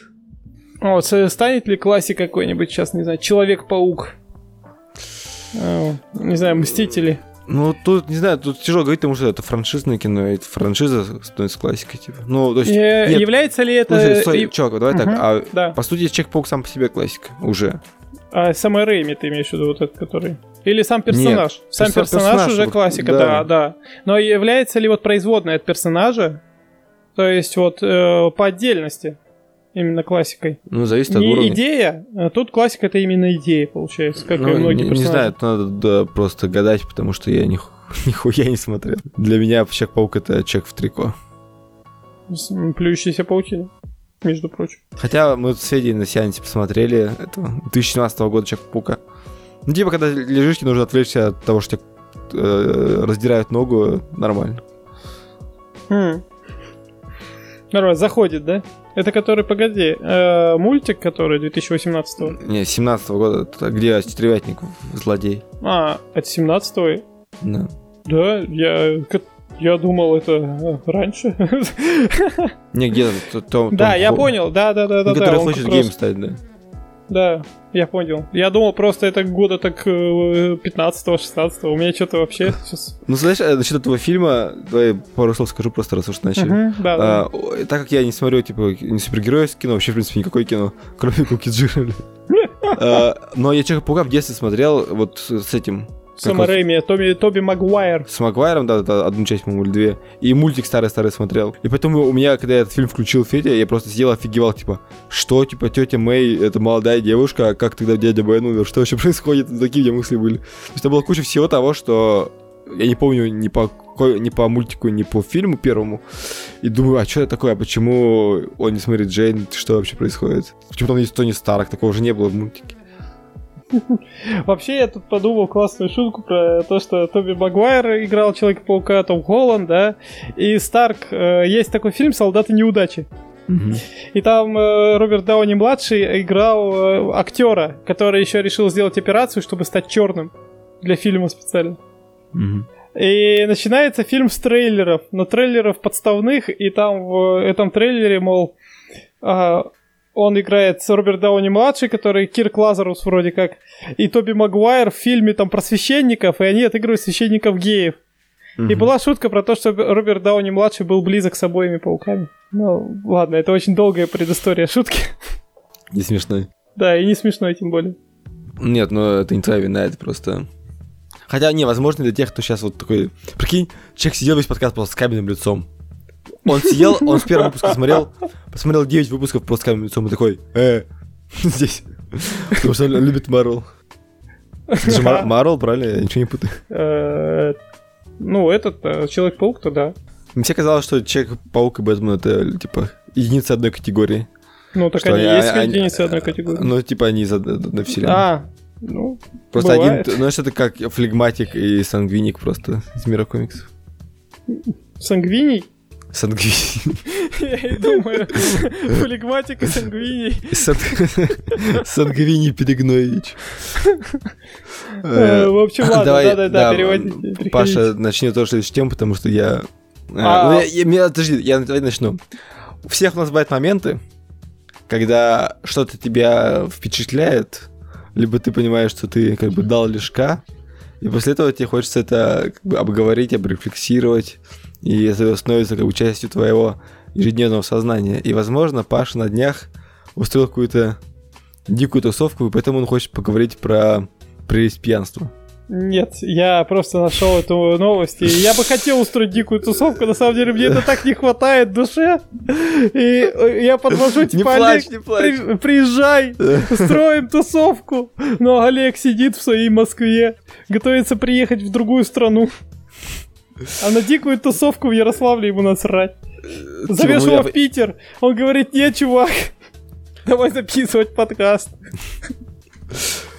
Вот, станет ли классик какой-нибудь сейчас, не знаю, Человек-паук? А, не знаю, Мстители. Ну, тут, не знаю, тут тяжело говорить, потому что это франшизное кино, и франшиза становится классикой, типа. Ну, то есть... Э, нет, является ли это... Слушай, стой, и... чувак, давай угу, так, а да. по сути Человек-паук сам по себе классика уже. А Сэма Рэйми ты имеешь в виду, вот этот, который... Или сам персонаж? Нет, сам, персонаж, персонаж уже классика, да. да, да. Но является ли вот производная от персонажа, то есть вот э, по отдельности? Именно классикой. Ну, зависит от не уровня. идея, а тут классика это именно идея, получается, как ну, и многие не, персонажи. Не знаю, это надо да, просто гадать, потому что я ни, нихуя не смотрел. Для меня Человек-паук это человек в трико. Плюющиеся пауки, между прочим. Хотя мы с Федей на сеансе посмотрели этого 2017 года Человек-паука. Ну, типа, когда лежишь, нужно отвлечься от того, что тебе э, раздирают ногу, нормально. Хм. Нормально, заходит, да? Это который, погоди, э, мультик, который 2018-го? Не, 17-го года, где Стервятник злодей. А, это 17-го? Да. Да, я, я думал, это э, раньше. Не, где-то Да, я понял, да, да, да, да. Который хочет гейм стать, да. Да, я понял. Я думал, просто это года так 15-16. Э, У меня что-то вообще сейчас... Ну, знаешь, э, насчет этого фильма, давай пару слов скажу просто, раз уж начали. Да, а, да. Так как я не смотрю, типа, не супергеройское кино, вообще, в принципе, никакое кино, кроме Куки Джира. Но я Человека-паука в детстве смотрел вот с этим, Сэма Рэйми, Тоби, Тоби Магуайр. С Магуайром, да, да, одну часть, по-моему, или две. И мультик старый-старый смотрел. И потом у меня, когда я этот фильм включил Федя, я просто сидел, офигевал, типа, что, типа, тетя Мэй, это молодая девушка, а как тогда дядя Бен умер, что вообще происходит? Такие у меня мысли были. То есть там была куча всего того, что я не помню ни по, ни по мультику, ни по фильму первому. И думаю, а что это такое? Почему он не смотрит Джейн? Что вообще происходит? Почему там есть Тони Старк? Такого же не было в мультике. Вообще, я тут подумал классную шутку про то, что Тоби Магуайр играл Человека-паука, Том Холланд, да, и Старк. Э, есть такой фильм «Солдаты неудачи». И там э, Роберт Дауни младший играл э, актера, который еще решил сделать операцию, чтобы стать черным для фильма специально. И начинается фильм с трейлеров, но трейлеров подставных, и там в этом трейлере, мол, а, он играет с Роберт Дауни младший, который Кирк Лазарус вроде как, и Тоби Магуайр в фильме там про священников, и они отыгрывают священников геев. Угу. И была шутка про то, что Роберт Дауни младший был близок с обоими пауками. Ну, ладно, это очень долгая предыстория шутки. Не смешной. Да, и не смешной тем более. Нет, ну это не твоя вина, это просто... Хотя, не, возможно, для тех, кто сейчас вот такой... Прикинь, человек сидел весь подкаст просто с каменным лицом. Он сидел, он с первого выпуска смотрел, посмотрел 9 выпусков просто каменным лицом и такой, э, здесь. Потому что он любит Марвел. Это же Марвел, правильно? Я ничего не путаю. Э, ну, этот э, Человек-паук-то да. Мне все казалось, что Человек-паук и Бэтмен это, типа, единицы одной категории. Ну, так они, есть единицы одной категории. Ну, типа, они из одной вселенной. А, ну, Просто один, знаешь, это как флегматик и сангвиник просто из мира комиксов. Сангвиний? Сангвини. Я и думаю, флегматик и сангвини. Сангвини Перегноевич. Э, в общем, ладно, да-да-да, переводите. Паша, начни тоже с тем, потому что я... Э, а. Ну, подожди, я начну. У всех у нас бывают моменты, когда что-то тебя впечатляет, либо ты понимаешь, что ты как бы дал лишка, и после этого тебе хочется это как бы обговорить, обрефлексировать, и это становится как бы частью твоего ежедневного сознания. И, возможно, Паша на днях устроил какую-то дикую тусовку, и поэтому он хочет поговорить про прелесть пьянства. Нет, я просто нашел эту новость. И я бы хотел устроить дикую тусовку. На самом деле, мне это так не хватает душе. И я подвожу, типа, Не плачь, Олег, не плачь. при- приезжай, устроим тусовку. Но Олег сидит в своей Москве, готовится приехать в другую страну. А на дикую тусовку в Ярославле ему насрать. Зовешь ну, его в Питер, он говорит, нет, чувак, давай записывать подкаст.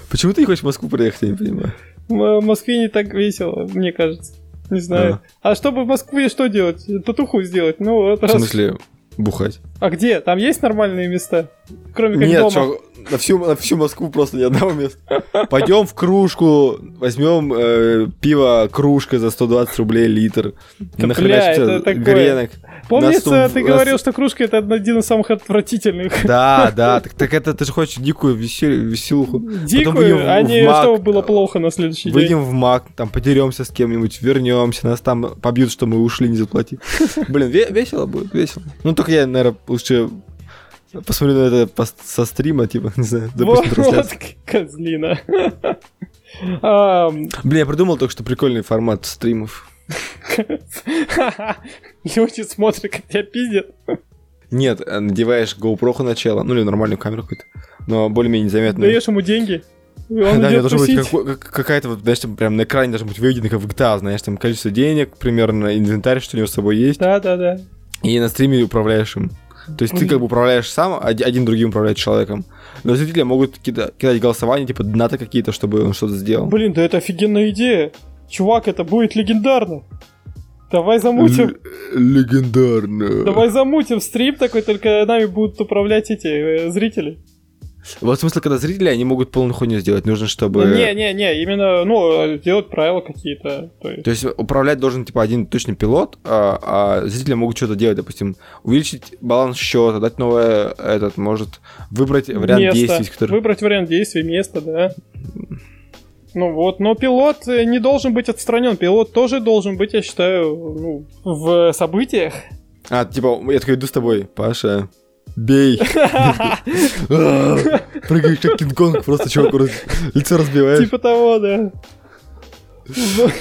Почему ты не хочешь в Москву приехать, я не понимаю. В Москве не так весело, мне кажется. Не знаю. А чтобы в Москве что делать? Татуху сделать? Ну, вот В раз. смысле, бухать? А где? Там есть нормальные места? Кроме как Нет, дома. чувак, на всю, на всю Москву просто ни одного места. Пойдем в кружку, возьмем э, пиво кружка за 120 рублей литр. Да, бля, это такое. гренок. Помнится, ты говорил, что кружка это один из самых отвратительных. Да, да, так, так это ты же хочешь дикую весел- веселуху. Дикую, а не чтобы было плохо на следующий день. Выйдем в МАК, там подеремся с кем-нибудь, вернемся, нас там побьют, что мы ушли, не заплатив. Блин, ве- весело будет, весело. Ну, только я, наверное, лучше посмотрю на это со стрима, типа, не знаю, допустим, вот козлина. Блин, я придумал только что прикольный формат стримов. Люди смотрят, как тебя пиздят. Нет, э, надеваешь GoPro начало, ну или нормальную камеру какую-то, но более-менее незаметную. Даешь ему деньги. Да, Он у него идет должна быть как- какая-то, вот, знаешь, там прям на экране должно быть выведено, как в GTA, знаешь, там количество денег, примерно инвентарь, что у него с собой есть, Да, да, да. и на стриме управляешь им. То есть ты как бы управляешь сам, оди- один другим управляет человеком. Но зрители могут кида- кидать голосования, типа донаты какие-то, чтобы он что-то сделал. Блин, да это офигенная идея. Чувак, это будет легендарно. Давай замутим. Л- Легендарно. Давай замутим стрим такой, только нами будут управлять эти э, зрители. Вот в смысле, когда зрители, они могут полную хуйню сделать. Нужно, чтобы... Не-не-не, именно, ну, делать правила какие-то. То есть. То есть управлять должен типа один точно пилот, а, а зрители могут что-то делать, допустим, увеличить баланс счета, дать новое, этот, может выбрать вариант место. действий, который... Выбрать вариант действий, место, да. Ну вот, но пилот э, не должен быть отстранен. Пилот тоже должен быть, я считаю, ну, в событиях. А, типа, я такой иду с тобой, Паша, бей. Прыгаешь как Кинг-Конг, просто чуваку раз- лицо разбиваешь. Типа того, да.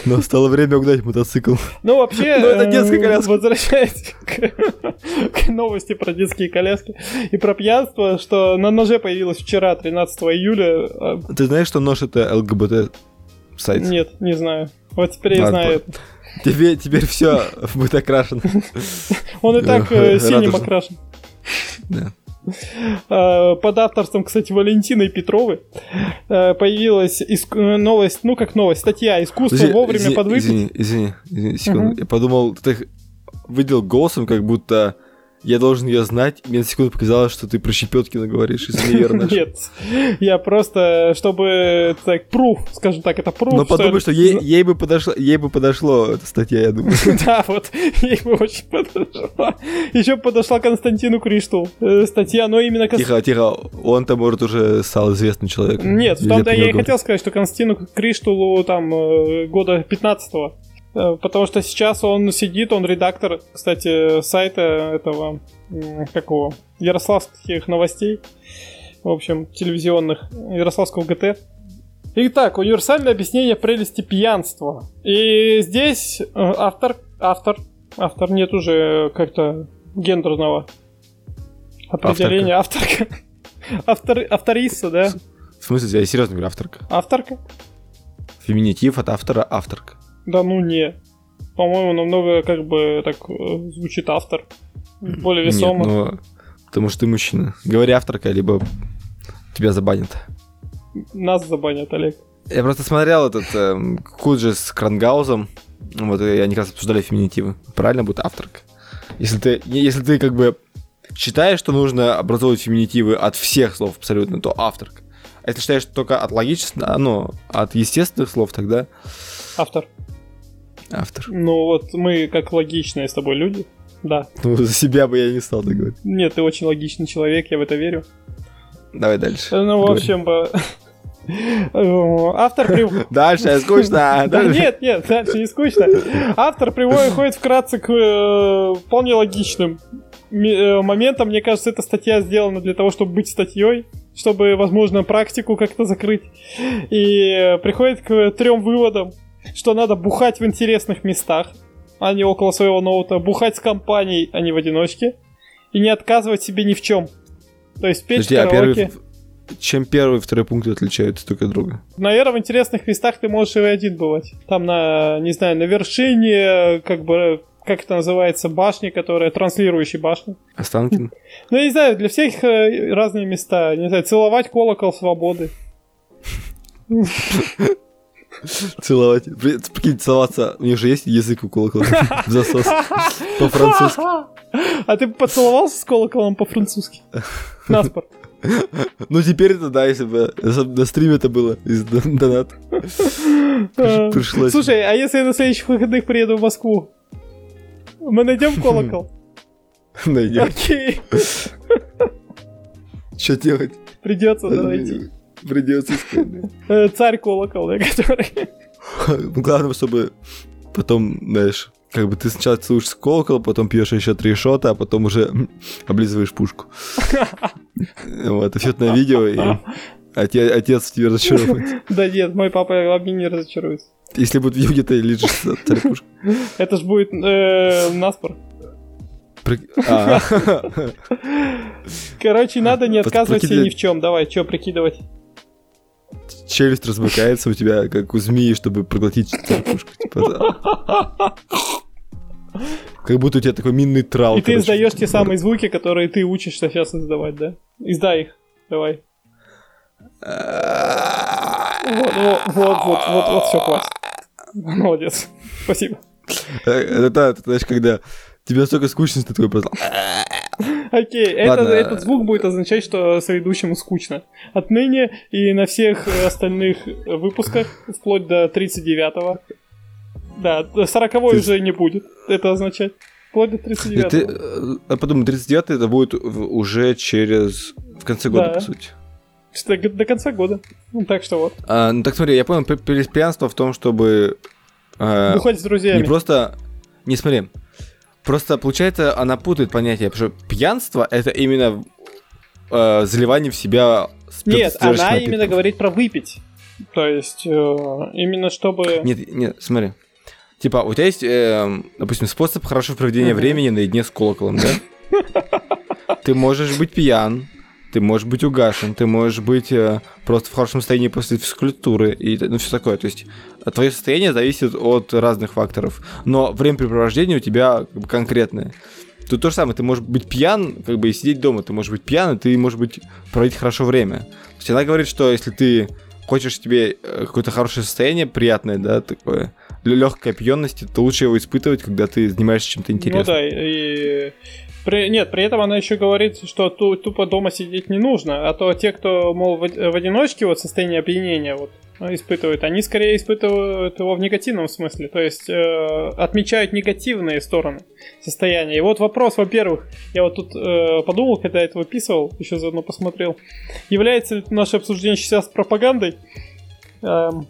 Настало время угнать мотоцикл. Ну, вообще, Ну, это э, детская коляска. Возвращаясь к, новости про детские коляски и про пьянство, что на ноже появилось вчера, 13 июля. а, Ты знаешь, что нож это ЛГБТ сайт? Нет, не знаю. Вот теперь я знаю. Тебе теперь все будет окрашено. Он и так э, синим окрашен. Да. Э, Под авторством, кстати, Валентины Петровой э, появилась э, новость, ну как новость, статья «Искусство Подожди, вовремя извини, подвыпить». Извини, извини, извини, секунду. Мгм. Я подумал, ты выделил голосом, как будто я должен ее знать. Мне на секунду показалось, что ты про Щепеткина говоришь, если неверно. Нет, я просто, чтобы, так, пруф, скажем так, это пруф. Но подумай, что ей, бы подошло, ей бы подошло эта статья, я думаю. Да, вот, ей бы очень подошла. Еще подошла Константину Криштул э, статья, но именно... Тихо, тихо, он-то, может, уже стал известным человеком. Нет, в том-то я и хотел сказать, что Константину Криштулу там э, года 15-го. Э, Потому что сейчас он сидит, он редактор, кстати, сайта этого, какого, ярославских новостей, в общем, телевизионных, Ярославского ГТ. Итак, универсальное объяснение прелести пьянства. И здесь э, автор, автор, автор, нет уже как-то гендерного определения, авторка. Автор, авториса, да? В смысле, я серьезно говорю, авторка. Авторка? Феминитив от автора авторка. Да ну не. По-моему, намного как бы так э, звучит автор. Более весомо. Нет, ну, потому что ты мужчина. Говори авторка, либо тебя забанят. Нас забанят, Олег. Я просто смотрел этот эм, Куджи с Крангаузом. Вот и они как раз обсуждали феминитивы. Правильно будет авторка. Если ты, если ты как бы считаешь, что нужно образовывать феминитивы от всех слов абсолютно, то авторка. А если считаешь только от логических, ну, от естественных слов, тогда Автор. Автор. Ну вот мы как логичные с тобой люди. Да. Ну, за себя бы я не стал так говорить. Нет, ты очень логичный человек, я в это верю. Давай дальше. Э, Ну, в общем, э, автор... при- Дальше, скучно. Да нет, нет, дальше не скучно. Автор приводит вкратце к э, вполне логичным э, моментам. Мне кажется, эта статья сделана для того, чтобы быть статьей. чтобы, возможно, практику как-то закрыть. И приходит к трем выводам, что надо бухать в интересных местах, а не около своего ноута, бухать с компанией, а не в одиночке, и не отказывать себе ни в чем. То есть петь Подожди, караоке. А первый, чем первый и второй пункты отличаются друг от друга? Наверное, в интересных местах ты можешь и один бывать. Там на, не знаю, на вершине, как бы, как это называется, башни, которая транслирующая башня. Останкин? Ну, я не знаю, для всех э, разные места. Не знаю, целовать колокол свободы. Целовать. Прикинь, целоваться. У них же есть язык у колокола. Засос. По-французски. А ты поцеловался с колоколом по-французски? Наспор. Ну теперь это да, если бы на стриме это было из донат. Пришлось. Слушай, а если я на следующих выходных приеду в Москву? Мы найдем колокол? Найдем. Окей. Что делать? Придется найти. Придется искать. Э, царь колокол, который. Ну, главное, чтобы потом, знаешь, как бы ты сначала целуешь колокол, потом пьешь еще три шота, а потом уже облизываешь пушку. Вот, и все это на видео, и отец, отец тебя разочарует. Да нет, мой папа во мне не разочаруется. Если будет видео, где-то лежит царь-пушка. Это ж будет э, наспор. А. Короче, надо не отказывать себе ни в чем. Давай, что прикидывать? Челюсть размыкается у тебя, как у змеи, чтобы проглотить царпушку. Типа, Как будто у тебя такой минный трал. И ты издаешь те самые звуки, которые ты учишься сейчас издавать, да? Издай их. Давай. Вот, вот, вот, вот, вот, вот, все, класс. Молодец. Спасибо. Э, это, знаешь, когда тебе столько скучно, ты такой просто... Окей, это, этот звук будет означать, что соведущему скучно. Отныне и на всех остальных выпусках, вплоть до 39-го, да, 40-й ты... уже не будет это означать. Вплоть до 39-го. Ты, э, подумай, 39-й это будет уже через... в конце года, да. по сути. До конца года. Ну, так что вот. А, ну так смотри, я понял, пианство в том, чтобы... Э, Выходить с друзьями. Не просто... Не смотри, Просто получается, она путает понятие, потому что пьянство это именно э, заливание в себя Нет, она напитков. именно говорит про выпить. То есть, э, именно чтобы... Нет, нет, смотри. Типа, у тебя есть, э, допустим, способ хорошего проведения времени наедине с колоколом, да? Ты можешь быть пьян, ты можешь быть угашен, ты можешь быть э, просто в хорошем состоянии после физкультуры и ну все такое. То есть э, твое состояние зависит от разных факторов, но времяпрепровождение у тебя как бы, конкретное. Тут то же самое, ты можешь быть пьян, как бы и сидеть дома, ты можешь быть пьян, и ты можешь быть проводить хорошо время. То есть она говорит, что если ты хочешь тебе э, какое-то хорошее состояние, приятное, да, такое, легкой опьянности, то лучше его испытывать, когда ты занимаешься чем-то интересным. Ну да, и при, нет, при этом она еще говорит, что ту, тупо дома сидеть не нужно, а то те, кто, мол, в, в одиночке вот состояние опьянения вот испытывают, они скорее испытывают его в негативном смысле, то есть э, отмечают негативные стороны состояния. И вот вопрос, во-первых, я вот тут э, подумал, когда это выписывал, еще заодно посмотрел, является ли наше обсуждение сейчас пропагандой? Эм,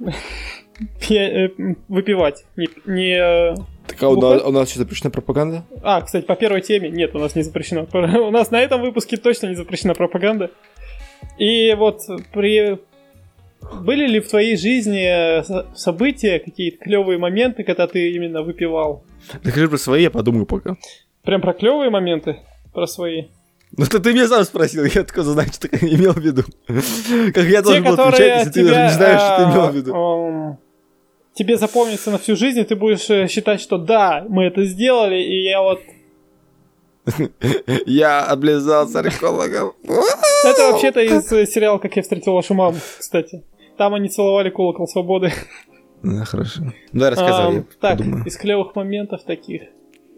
э, выпивать, не, не так а у нас, у нас что, запрещена пропаганда? А, кстати, по первой теме нет, у нас не запрещена. У нас на этом выпуске точно не запрещена пропаганда. И вот при... Были ли в твоей жизни э, события, какие-то клевые моменты, когда ты именно выпивал? Расскажи про свои, я подумаю пока. Прям про клевые моменты? Про свои? Ну ты, ты меня сам спросил, я только знаю, что ты имел в виду. Как я должен был отвечать, если ты даже не знаешь, что ты имел в виду тебе запомнится на всю жизнь, и ты будешь э, считать, что да, мы это сделали, и я вот... Я облизался рекологом. Это вообще-то из э, сериала «Как я встретил вашу маму», кстати. Там они целовали колокол свободы. Ну, хорошо. Давай рассказывай. Так, из клевых моментов таких.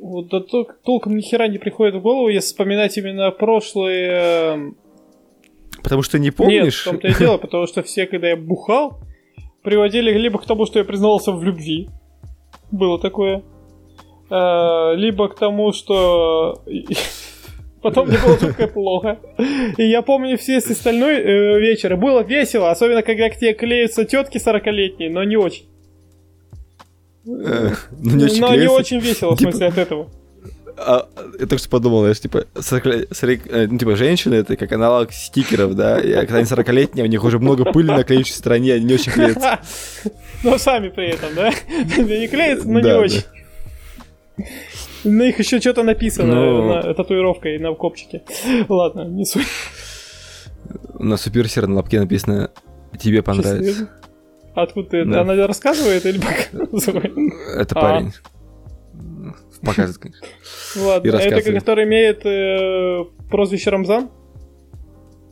Вот, да толком ни хера не приходит в голову, если вспоминать именно прошлые... Эм, потому что не помнишь? Нет, в том-то и дело, потому что все, когда я бухал, приводили либо к тому, что я признавался в любви. Было такое. А, либо к тому, что потом мне было жутко плохо. И я помню все остальной э, вечера. Было весело, особенно когда к тебе клеются тетки 40-летние, но не очень. Э, ну, не очень но не очень весело, в типа смысле, от этого. А, я только что подумал, знаешь, типа, 40, 40, э, ну, типа, женщины, это как аналог стикеров, да, и когда они 40-летние, у них уже много пыли на клеющей стороне, они не очень клеятся. Но сами при этом, да? Не клеятся, но не очень. На них еще что-то написано Ну. на- татуировкой на копчике. Ладно, не суть. На суперсер на лапке написано «Тебе понравится». Откуда ты? Да. Она рассказывает или показывает? Это А. парень. Показывает, конечно. Ладно, И это который имеет э, прозвище Рамзан?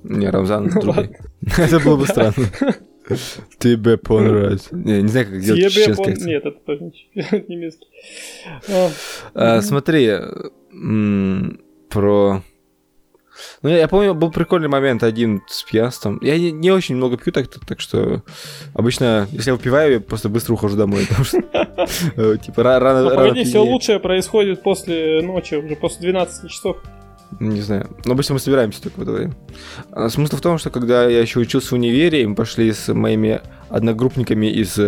Не, Рамзан, другой. Это было бы странно. Тебе понравится. Не, не знаю, как сделать Тебе. Нет, это тоже не- немецкий. А, А. Смотри, про... Ну, я помню, был прикольный момент один с пьянством. Я не, не очень много пью, так, так что обычно, если я выпиваю, я просто быстро ухожу домой, потому что, э, типа, ра- рано... Рано все лучшее происходит после ночи, уже после 12 часов. Не знаю. Но обычно мы собираемся только в это время. А Смысл в том, что когда я еще учился в универе, мы пошли с моими одногруппниками из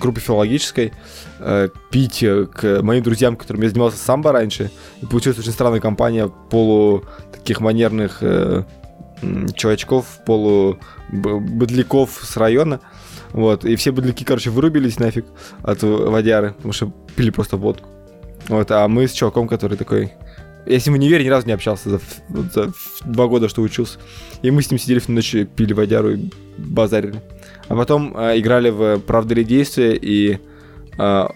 группы филологической э, пить э, к моим друзьям, которым я занимался самбо раньше. И получилась очень странная компания полу таких манерных э, чувачков, полу быдляков с района. Вот, и все быдляки, короче, вырубились нафиг от водяры, потому что пили просто водку. Вот, а мы с чуваком, который такой... Я с ним в универе ни разу не общался за, за два года, что учился. И мы с ним сидели в ночи, пили водяру и базарили. А потом э, играли в «Правда или действие» и э,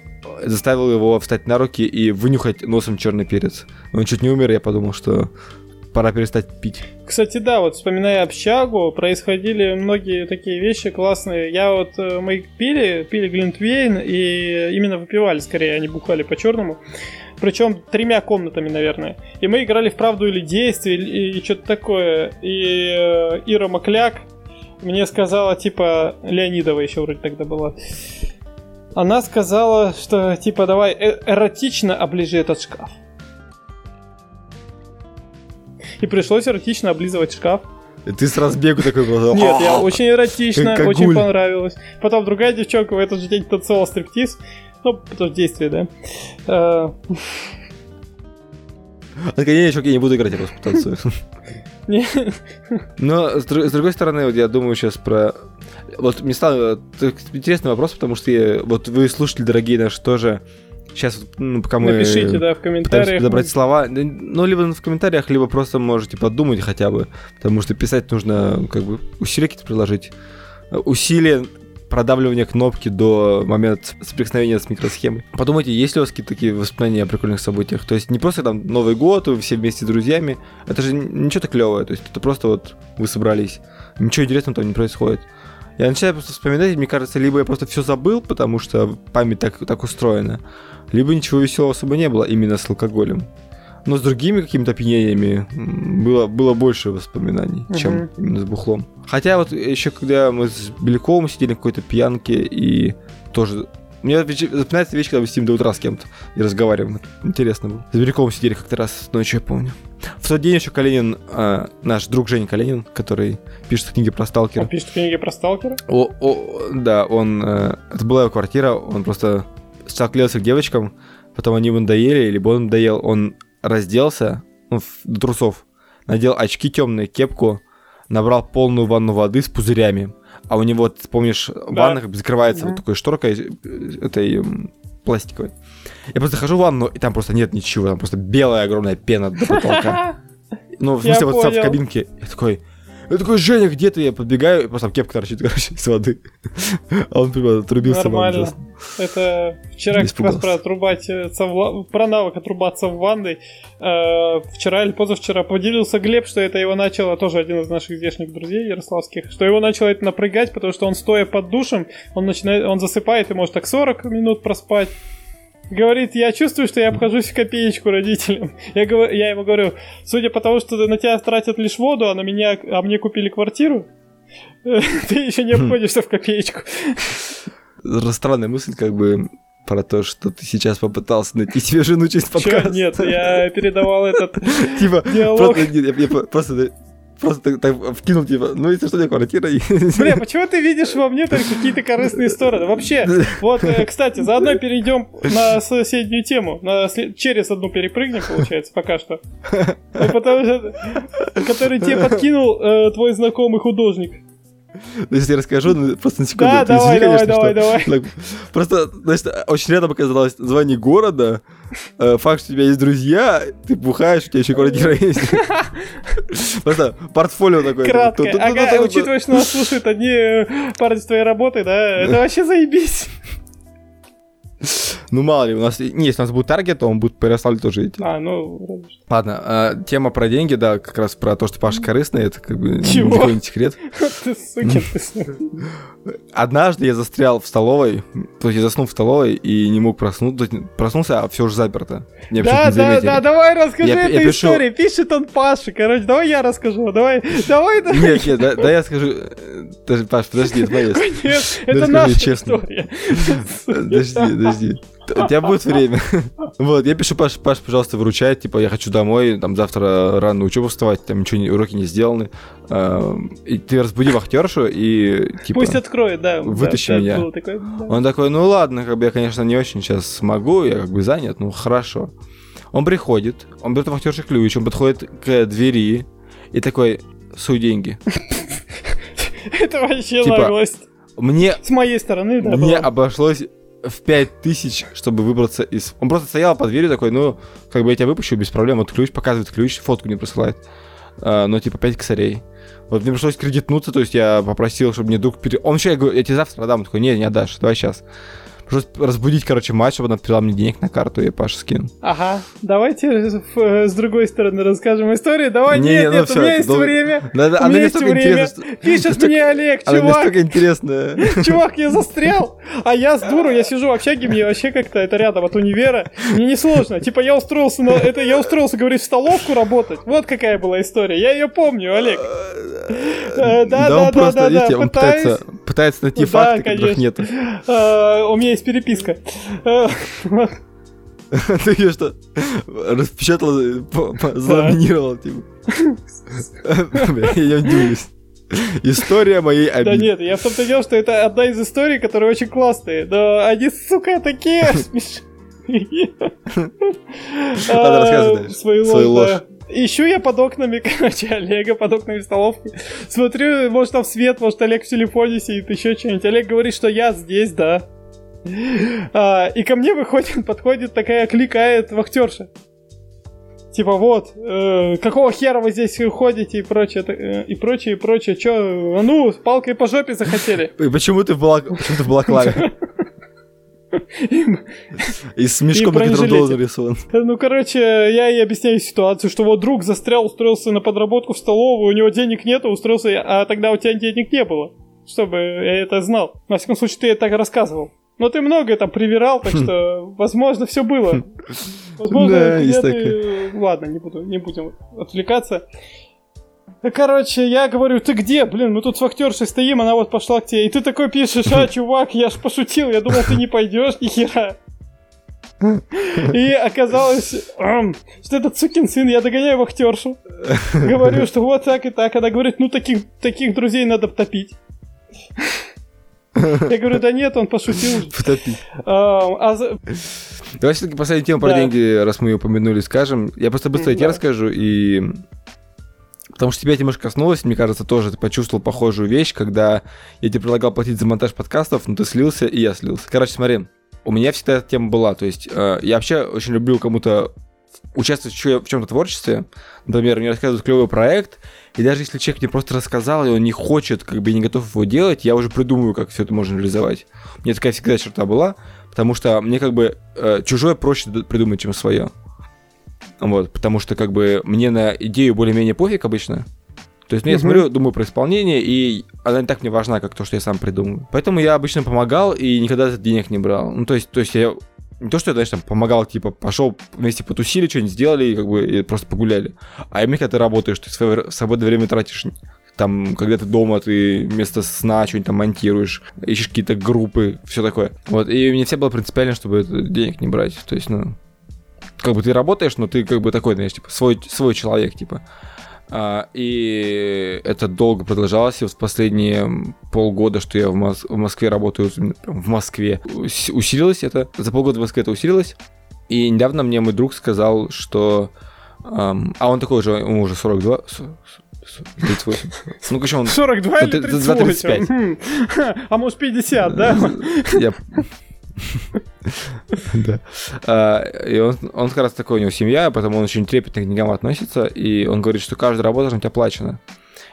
заставил его встать на руки и вынюхать носом черный перец. Он чуть не умер, я подумал, что пора перестать пить. Кстати, да, вот вспоминая общагу, происходили многие такие вещи классные. Я вот, э, мы пили, пили Глинтвейн, и именно выпивали скорее, не бухали по-черному. Причем тремя комнатами, наверное. И мы играли в правду или действие, и, и что-то такое. И э, Ира Макляк мне сказала, типа, Леонидова еще вроде тогда была. Она сказала, что, типа, давай э- эротично оближи этот шкаф. И пришлось эротично облизывать шкаф. И ты с разбегу такой был. Нет, я очень эротично, Как очень понравилось. Потом другая девчонка в этот же день танцевала стриптиз. Ну, потому что действие, да. Э, Так я, чувак, я не буду играть, я просто потанцую. Но, с, с другой стороны, вот я думаю сейчас про... Вот мне стало э, интересный вопрос, потому что я- вот вы, слушатели дорогие наши, тоже сейчас, ну, пока мы Напишите, да, в комментариях. подобрать слова, ну, либо в комментариях, либо просто можете подумать хотя бы, потому что писать нужно, как бы, усилия какие-то приложить. Э, Усилия продавливания кнопки до момента соприкосновения с микросхемой. Подумайте, есть ли у вас какие-то такие воспоминания о прикольных событиях? То есть не просто там Новый год, вы все вместе с друзьями. Это же ничего так клевое. То есть это просто вот вы собрались. Ничего интересного там не происходит. Я начинаю просто вспоминать, и мне кажется, либо я просто все забыл, потому что память так, так устроена, либо ничего веселого особо не было именно с алкоголем. Но с другими какими-то опьянениями было, было больше воспоминаний, чем Мгм. именно с бухлом. Хотя вот еще когда мы с Беляковым сидели на какой-то пьянке и тоже... Мне запоминается вещь, когда мы сидим до утра с кем-то и разговариваем. Интересно было. С Беляковым сидели как-то раз ночью, я помню. В тот день еще Калинин, а, наш друг Женя Калинин, который пишет книги про сталкера, Он пишет книги про сталкера. о, о, да, он... э, это была его квартира, он просто сначала клеился к девочкам, потом они ему надоели, либо он надоел, он разделся, ну, в- до трусов, надел очки темные, кепку, набрал полную ванну воды с пузырями. А у него, вот, помнишь, в Да. ваннах закрывается Мгм. вот такой шторкой э, этой пластиковой. Я просто хожу в ванну, и там просто нет ничего, там просто белая огромная пена до потолка. Ну, в смысле, вот сам в кабинке. Я такой, я такой, Женя, где ты? Я подбегаю, и просто там кепка торчит, короче, из воды. А он прямо отрубился. Нормально. Это вчера как раз про отрубаться в ва- про навык отрубаться в ванной. Э, вчера или позавчера поделился Глеб, что это его начало, тоже один из наших здешних друзей ярославских, что его начало это напрягать, потому что он стоя под душем, он начинает, он засыпает и может так 40 минут проспать. Говорит, я чувствую, что я обхожусь в копеечку родителям. Я, говорю, я ему говорю, судя по тому, что на тебя тратят лишь воду, а на меня, а мне купили квартиру, ты еще не обходишься в копеечку. Странная мысль, как бы, про то, что ты сейчас попытался найти себе жену через Чё? подкаст. Нет, я передавал этот Типа, просто, я- просто просто так, вкинул, типа, ну, если что, у квартира. Бля, почему ты видишь во мне только какие-то корыстные стороны? Вообще, вот, э, кстати, заодно перейдем на соседнюю тему. На, через одну перепрыгнем, получается, пока что. Ну, потому что, который тебе подкинул э, твой знакомый художник. Ну, Если я расскажу, ну, просто на секунду. Да, давай, давай, давай, давай. Просто, значит, очень рядом оказалось название города, э, факт, что у тебя есть друзья, ты бухаешь, у тебя еще квартира есть. Просто портфолио такое. Кратко. Ага, учитывая, что нас слушают одни э, парни с твоей работы, да, это вообще заебись. Ну, мало ли, у нас... Не, если у нас будет таргет, то он будет по Ярославлю тоже идти. А, ну. Ладно, а, тема про деньги, да, как раз про то, что Паша корыстный, это как бы Чего? не секрет. Ты сукин, ты. Однажды я застрял в столовой, то есть я заснул в столовой и не мог проснуться, проснулся, а все уже заперто. Меня Да, да, да, давай расскажи Я- я эту пишу- историю. Пишет он Паша, короче, давай я расскажу, давай, давай, давай. Нет, нет, да, да я скажу... э, Подожди, Паш, подожди, это моя история. Нет, это наша история. Подожди, подожди. У тебя будет время. Вот, я пишу, Паш, Паш, пожалуйста, выручай, типа, я хочу домой, там, завтра рано на учебу вставать, там, ничего, не- уроки не сделаны. Эм, И ты разбуди вахтершу и, типа... Пусть откроет, да. Вытащи да, меня. да. Он такой, ну ладно, как бы я, конечно, не очень сейчас смогу, я как бы занят, ну хорошо. Он приходит, он берет вахтерши ключ, он подходит к двери и такой, суй деньги. Это вообще Типа, наглость. Мне, С моей стороны, да. мне обошлось в 5000, чтобы выбраться из... Он просто стоял под дверью такой, ну, как бы я тебя выпущу без проблем, вот ключ, показывает ключ, фотку мне присылает. А, ну, типа, 5 косарей. Вот мне пришлось кредитнуться, то есть я попросил, чтобы мне друг... пере- Он еще, я говорю, я тебе завтра отдам. Он такой, не, не отдашь, давай сейчас. Разбудить, короче, мать, чтобы она отправила мне денег на карту, и Паша скинул. Ага, давайте э, с другой стороны расскажем историю. Давай, Не, нет, не, ну нет, у всё, меня есть долго. время. Да, да, У меня не есть время. интересна. что- Пишет настолько- мне Олег, Она не чувак, настолько интересная. чувак, я застрял, а я с дуру, я сижу в общаге, мне вообще как-то это рядом от универа, мне несложно. Типа я устроился на, это я устроился, говорит, в столовку работать. Вот какая была история, я ее помню, Олег. Э, да, да, да, да, да, он пытается, найти факты, которых нет. Э, У меня есть переписка. Ты ее что, распечатал, заламинировал, типа. Я не удивлюсь. История моей Да обиды. нет, я в том-то дело, что это одна из историй, которые очень классные. Но они, сука, такие смешные. А. Свою ложь, да. Ищу я под окнами, короче, Олега, под окнами столовки. Смотрю, может там свет, может Олег в телефоне сидит, еще что-нибудь. Олег говорит, что я здесь, да. А, и ко мне выходит, подходит такая, кликает вахтерша. Типа вот, э, какого хера вы здесь ходите и прочее, э, и прочее, и прочее. Чё, а ну, с палкой по жопе захотели. И почему ты в балак- почему ты в балаклаве? И с мешком И на доллар нарисован. Ну, короче, я ей объясняю ситуацию, что вот друг застрял, устроился на подработку в столовую, у него денег нету, устроился, а тогда у тебя денег не было. Чтобы я это знал. Во всяком случае, ты так рассказывал. Но ты многое там привирал, так что, возможно, все было. Возможно, Да, такое. Ладно, не буду, не будем отвлекаться. Короче, я говорю, ты где? Блин, мы тут с вахтершей стоим, она вот пошла к тебе. И ты такой пишешь, а, чувак, я ж пошутил, я думал, ты не пойдешь, ни хера. И оказалось, что этот сукин сын, я догоняю вахтершу. Говорю, что вот так и так. Она говорит, ну таких, таких друзей надо топить. Я говорю, да нет, он пошутил. Втопить. А, а Давай все-таки последнюю тему про деньги, раз мы ее упомянули, скажем. Я просто быстро тебе расскажу, и... Потому что тебя немножко коснулось, мне кажется, тоже ты почувствовал похожую вещь, когда я тебе предлагал платить за монтаж подкастов, но ты слился, и я слился. Короче, смотри, у меня всегда эта тема была, то есть э, я вообще очень люблю кому-то участвовать в чем-то творчестве. Например, мне рассказывают клевый проект, и даже если человек мне просто рассказал, и он не хочет, как бы не готов его делать, я уже придумаю, как все это можно реализовать. Мне такая всегда черта была, потому что мне как бы э, чужое проще придумать, чем свое. Вот, потому что как бы мне на идею более-менее пофиг обычно. То есть ну, я Мгм. смотрю, думаю про исполнение, и она не так мне важна, как то, что я сам придумываю. Поэтому я обычно помогал и никогда денег не брал. Ну, то есть, то есть я не то, что я, знаешь, там помогал, типа, пошел вместе потусили, что-нибудь сделали, как бы и просто погуляли. А именно, когда ты работаешь, ты свое свободное время тратишь там, когда ты дома, ты вместо сна что-нибудь там монтируешь, ищешь какие-то группы, все такое. Вот, и мне все было принципиально, чтобы денег не брать. То есть, ну, как бы ты работаешь, но ты как бы такой, знаешь, типа, свой, свой человек, типа. А, и это долго продолжалось. И в последние полгода, что я в, Мос- в Москве работаю, в Москве, усилилось это. За полгода в Москве это усилилось. И недавно мне мой друг сказал, что... А он такой же, ему уже 42... 38. Ну, короче, он... 42 или 38? 35. Хм. А может 50, да? Я... Да. А, и он, он как раз такой, у него семья, поэтому он очень трепетно к деньгам относится, и он говорит, что каждая работа должна быть оплачена.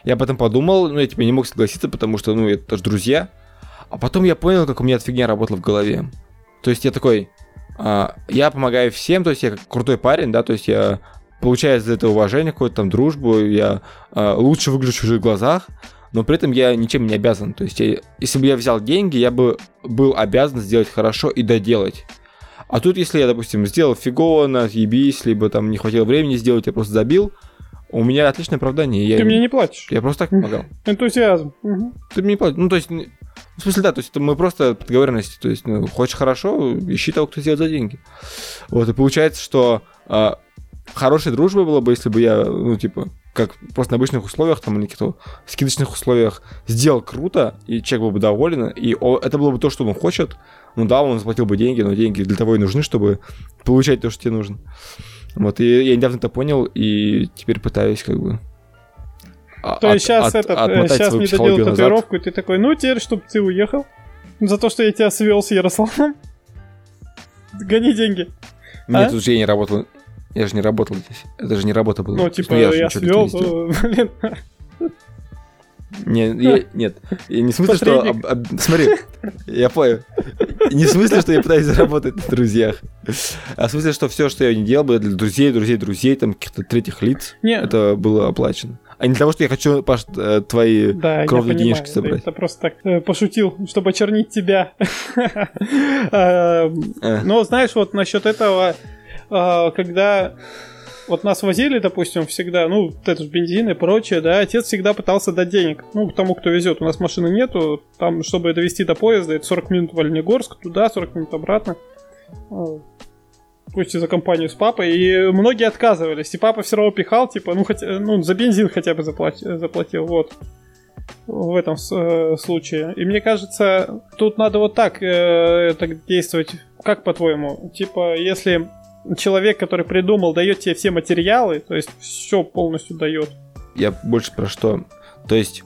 Я потом подумал, ну, я тебе не мог согласиться, потому что, ну, это же друзья. А потом я понял, как у меня эта фигня работала в голове. То есть я такой, а, я помогаю всем, то есть я как крутой парень, да, то есть я получаю за это уважение, какую-то там дружбу, я а, лучше выгляжу в чужих глазах, но при этом я ничем не обязан. То есть, я, если бы я взял деньги, я бы был обязан сделать хорошо и доделать. А тут, если я, допустим, сделал фигово, ебись, либо там не хватило времени сделать, я просто забил, у меня отличное оправдание. Я, Ты мне не платишь. Я просто так помогал. Энтузиазм. Ты мне не платишь. Ну, то есть, в смысле, да, то есть это мы просто договоренности. То есть, ну, хочешь хорошо, ищи того, кто сделает за деньги. Вот, и получается, что э, хорошей дружбой было бы, если бы я, ну, типа, как просто на обычных условиях, там, или каких-то скидочных условиях сделал круто, и человек был бы доволен, и это было бы то, что он хочет. Ну да, он заплатил бы деньги, но деньги для того и нужны, чтобы получать то, что тебе нужно. Вот, и я недавно это понял, и теперь пытаюсь как бы то есть сейчас, от, этот, сейчас не доделал татуировку, назад. и ты такой, ну теперь, чтобы ты уехал. За то, что я тебя свел с Ярославом. Гони деньги. Нет, а? уже я не работал. Я же не работал здесь. Это же не работа была. Ну, типа, я, я свел, блин. Не, я, нет, я не в смысле, что... Об, об, смотри, я понял. Не в смысле, что я пытаюсь заработать на друзьях, а в смысле, что все, что я не делал, было для друзей, друзей, друзей, там, каких-то третьих лиц, нет. это было оплачено. А не для того, что я хочу, Паш, э, твои да, кровные денежки собрать. Это просто так э, пошутил, чтобы очернить тебя. Э. Но знаешь, вот насчет этого когда вот нас возили, допустим, всегда, ну, это же бензин и прочее, да, отец всегда пытался дать денег, ну, тому, кто везет. У нас машины нету, там, чтобы довести до поезда, это 40 минут в Оленегорск, туда, 40 минут обратно. А, пусть и за компанию с папой, и многие отказывались, и папа все равно пихал, типа, ну, хотя, ну, за бензин хотя бы заплатил, заплатил вот в этом э, случае. И мне кажется, тут надо вот так, э, так действовать. Как по-твоему? Типа, если человек, который придумал, дает тебе все материалы, то есть все полностью дает. Я больше про что. То есть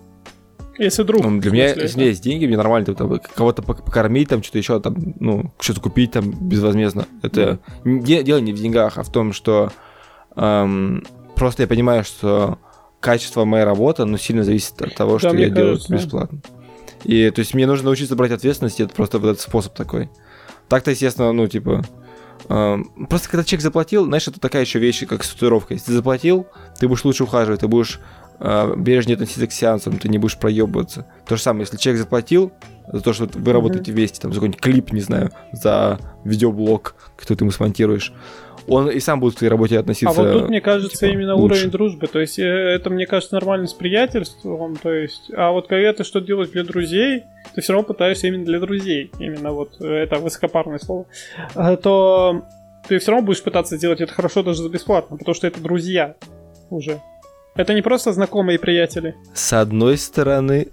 если вдруг. Ну, для меня, если есть деньги, мне нормально там, кого-то покормить, там что-то еще, там, ну, что-то купить там безвозмездно. Это mm. дело не в деньгах, а в том, что эм, просто я понимаю, что качество моей работы, ну, сильно зависит от того, да, что я кажется, делаю бесплатно. И то есть мне нужно научиться брать ответственность, это просто вот этот способ такой. Так-то, естественно, ну, типа, Просто когда человек заплатил, знаешь, это такая еще вещь, как с татуировкой. Если ты заплатил, ты будешь лучше ухаживать, ты будешь э, бережнее относиться к сеансам, ты не будешь проебываться. То же самое, если человек заплатил за то, что вы работаете mm-hmm. вместе, там, за какой-нибудь клип, не знаю, за видеоблог, который ты ему смонтируешь, он и сам будет к твоей работе относиться. А вот тут, мне кажется, типа, именно лучше. уровень дружбы. То есть, э, это, мне кажется, нормально с приятельством. То есть, а вот когда ты что делаешь для друзей, ты все равно пытаешься именно для друзей. Именно вот э, это высокопарное слово. Э, то ты все равно будешь пытаться сделать это хорошо даже за бесплатно, потому что это друзья уже. Это не просто знакомые приятели. С одной стороны,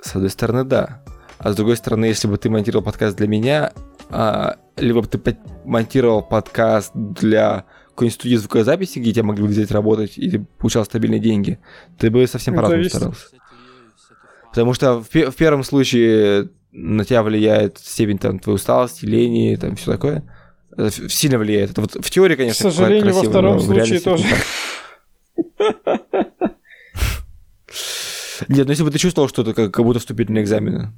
с одной стороны, да. А с другой стороны, если бы ты монтировал подкаст для меня, а, либо ты монтировал подкаст для какой-нибудь студии звукозаписи, где тебя могли взять работать, и ты получал стабильные деньги, ты бы совсем по-разному старался. Потому что в, в первом случае на тебя влияет степень там, твоей усталости, лени, там все такое. Это сильно влияет. Это вот в теории, конечно, К сожалению, красиво, во втором случае тоже. Нет, ну если бы ты чувствовал что-то, как, как будто вступительные экзамены.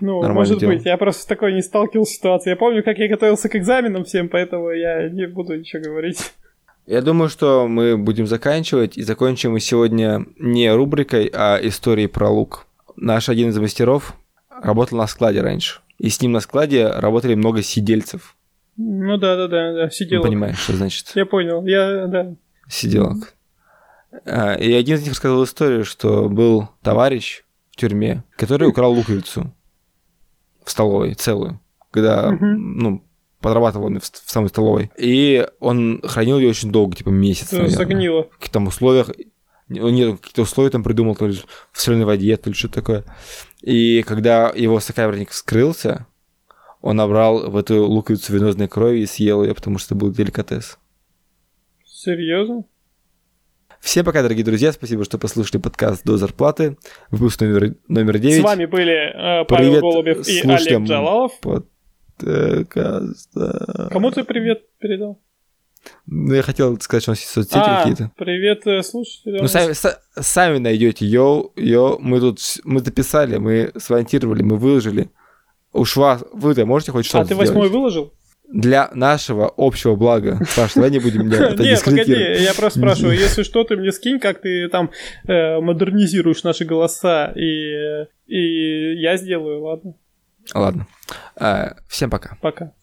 Ну, может дело. быть, я просто с такой не сталкивался ситуацией. Я помню, как я готовился к экзаменам всем, поэтому я не буду ничего говорить. Я думаю, что мы будем заканчивать, и закончим мы сегодня не рубрикой, а историей про лук. Наш один из мастеров работал на складе раньше, и с ним на складе работали много сидельцев. Ну да, да, да, да, сиделок. Ну, понимаешь, что значит? Я понял, я, да. Сиделок. А, и один из них рассказал историю, что был товарищ в тюрьме, который украл луковицу в столовой целую, когда, ну, подрабатывал он в, самой столовой. И он хранил ее очень долго, типа месяц. Загнило. В каких-то условиях. Он нет, какие-то условия там придумал, то ли в соленой воде, то ли что-то такое. И когда его сокамерник вскрылся, он набрал в эту луковицу венозной крови и съел ее, потому что это был деликатес. Серьезно? Всем пока, дорогие друзья. Спасибо, что послушали подкаст «До зарплаты». Выпуск номер, номер 9. С вами были э, Павел Привет Голубев и Олег Джалалов. подкаста. Кому ты привет передал? Ну, я хотел сказать, что у нас есть соцсети А, какие-то. привет, э, слушатели. Ну, сами, са- сами найдете. Йоу, йоу, мы тут, с- мы записали, мы смонтировали, мы выложили. Уж вас, вы-то можете хоть что-то А ты восьмой выложил? Для нашего общего блага. Паш, давай не будем это Нет, погоди, я просто спрашиваю, если что, ты мне скинь, как ты там э, модернизируешь наши голоса, и, и я сделаю, ладно? Ладно. А, Всем пока. Пока.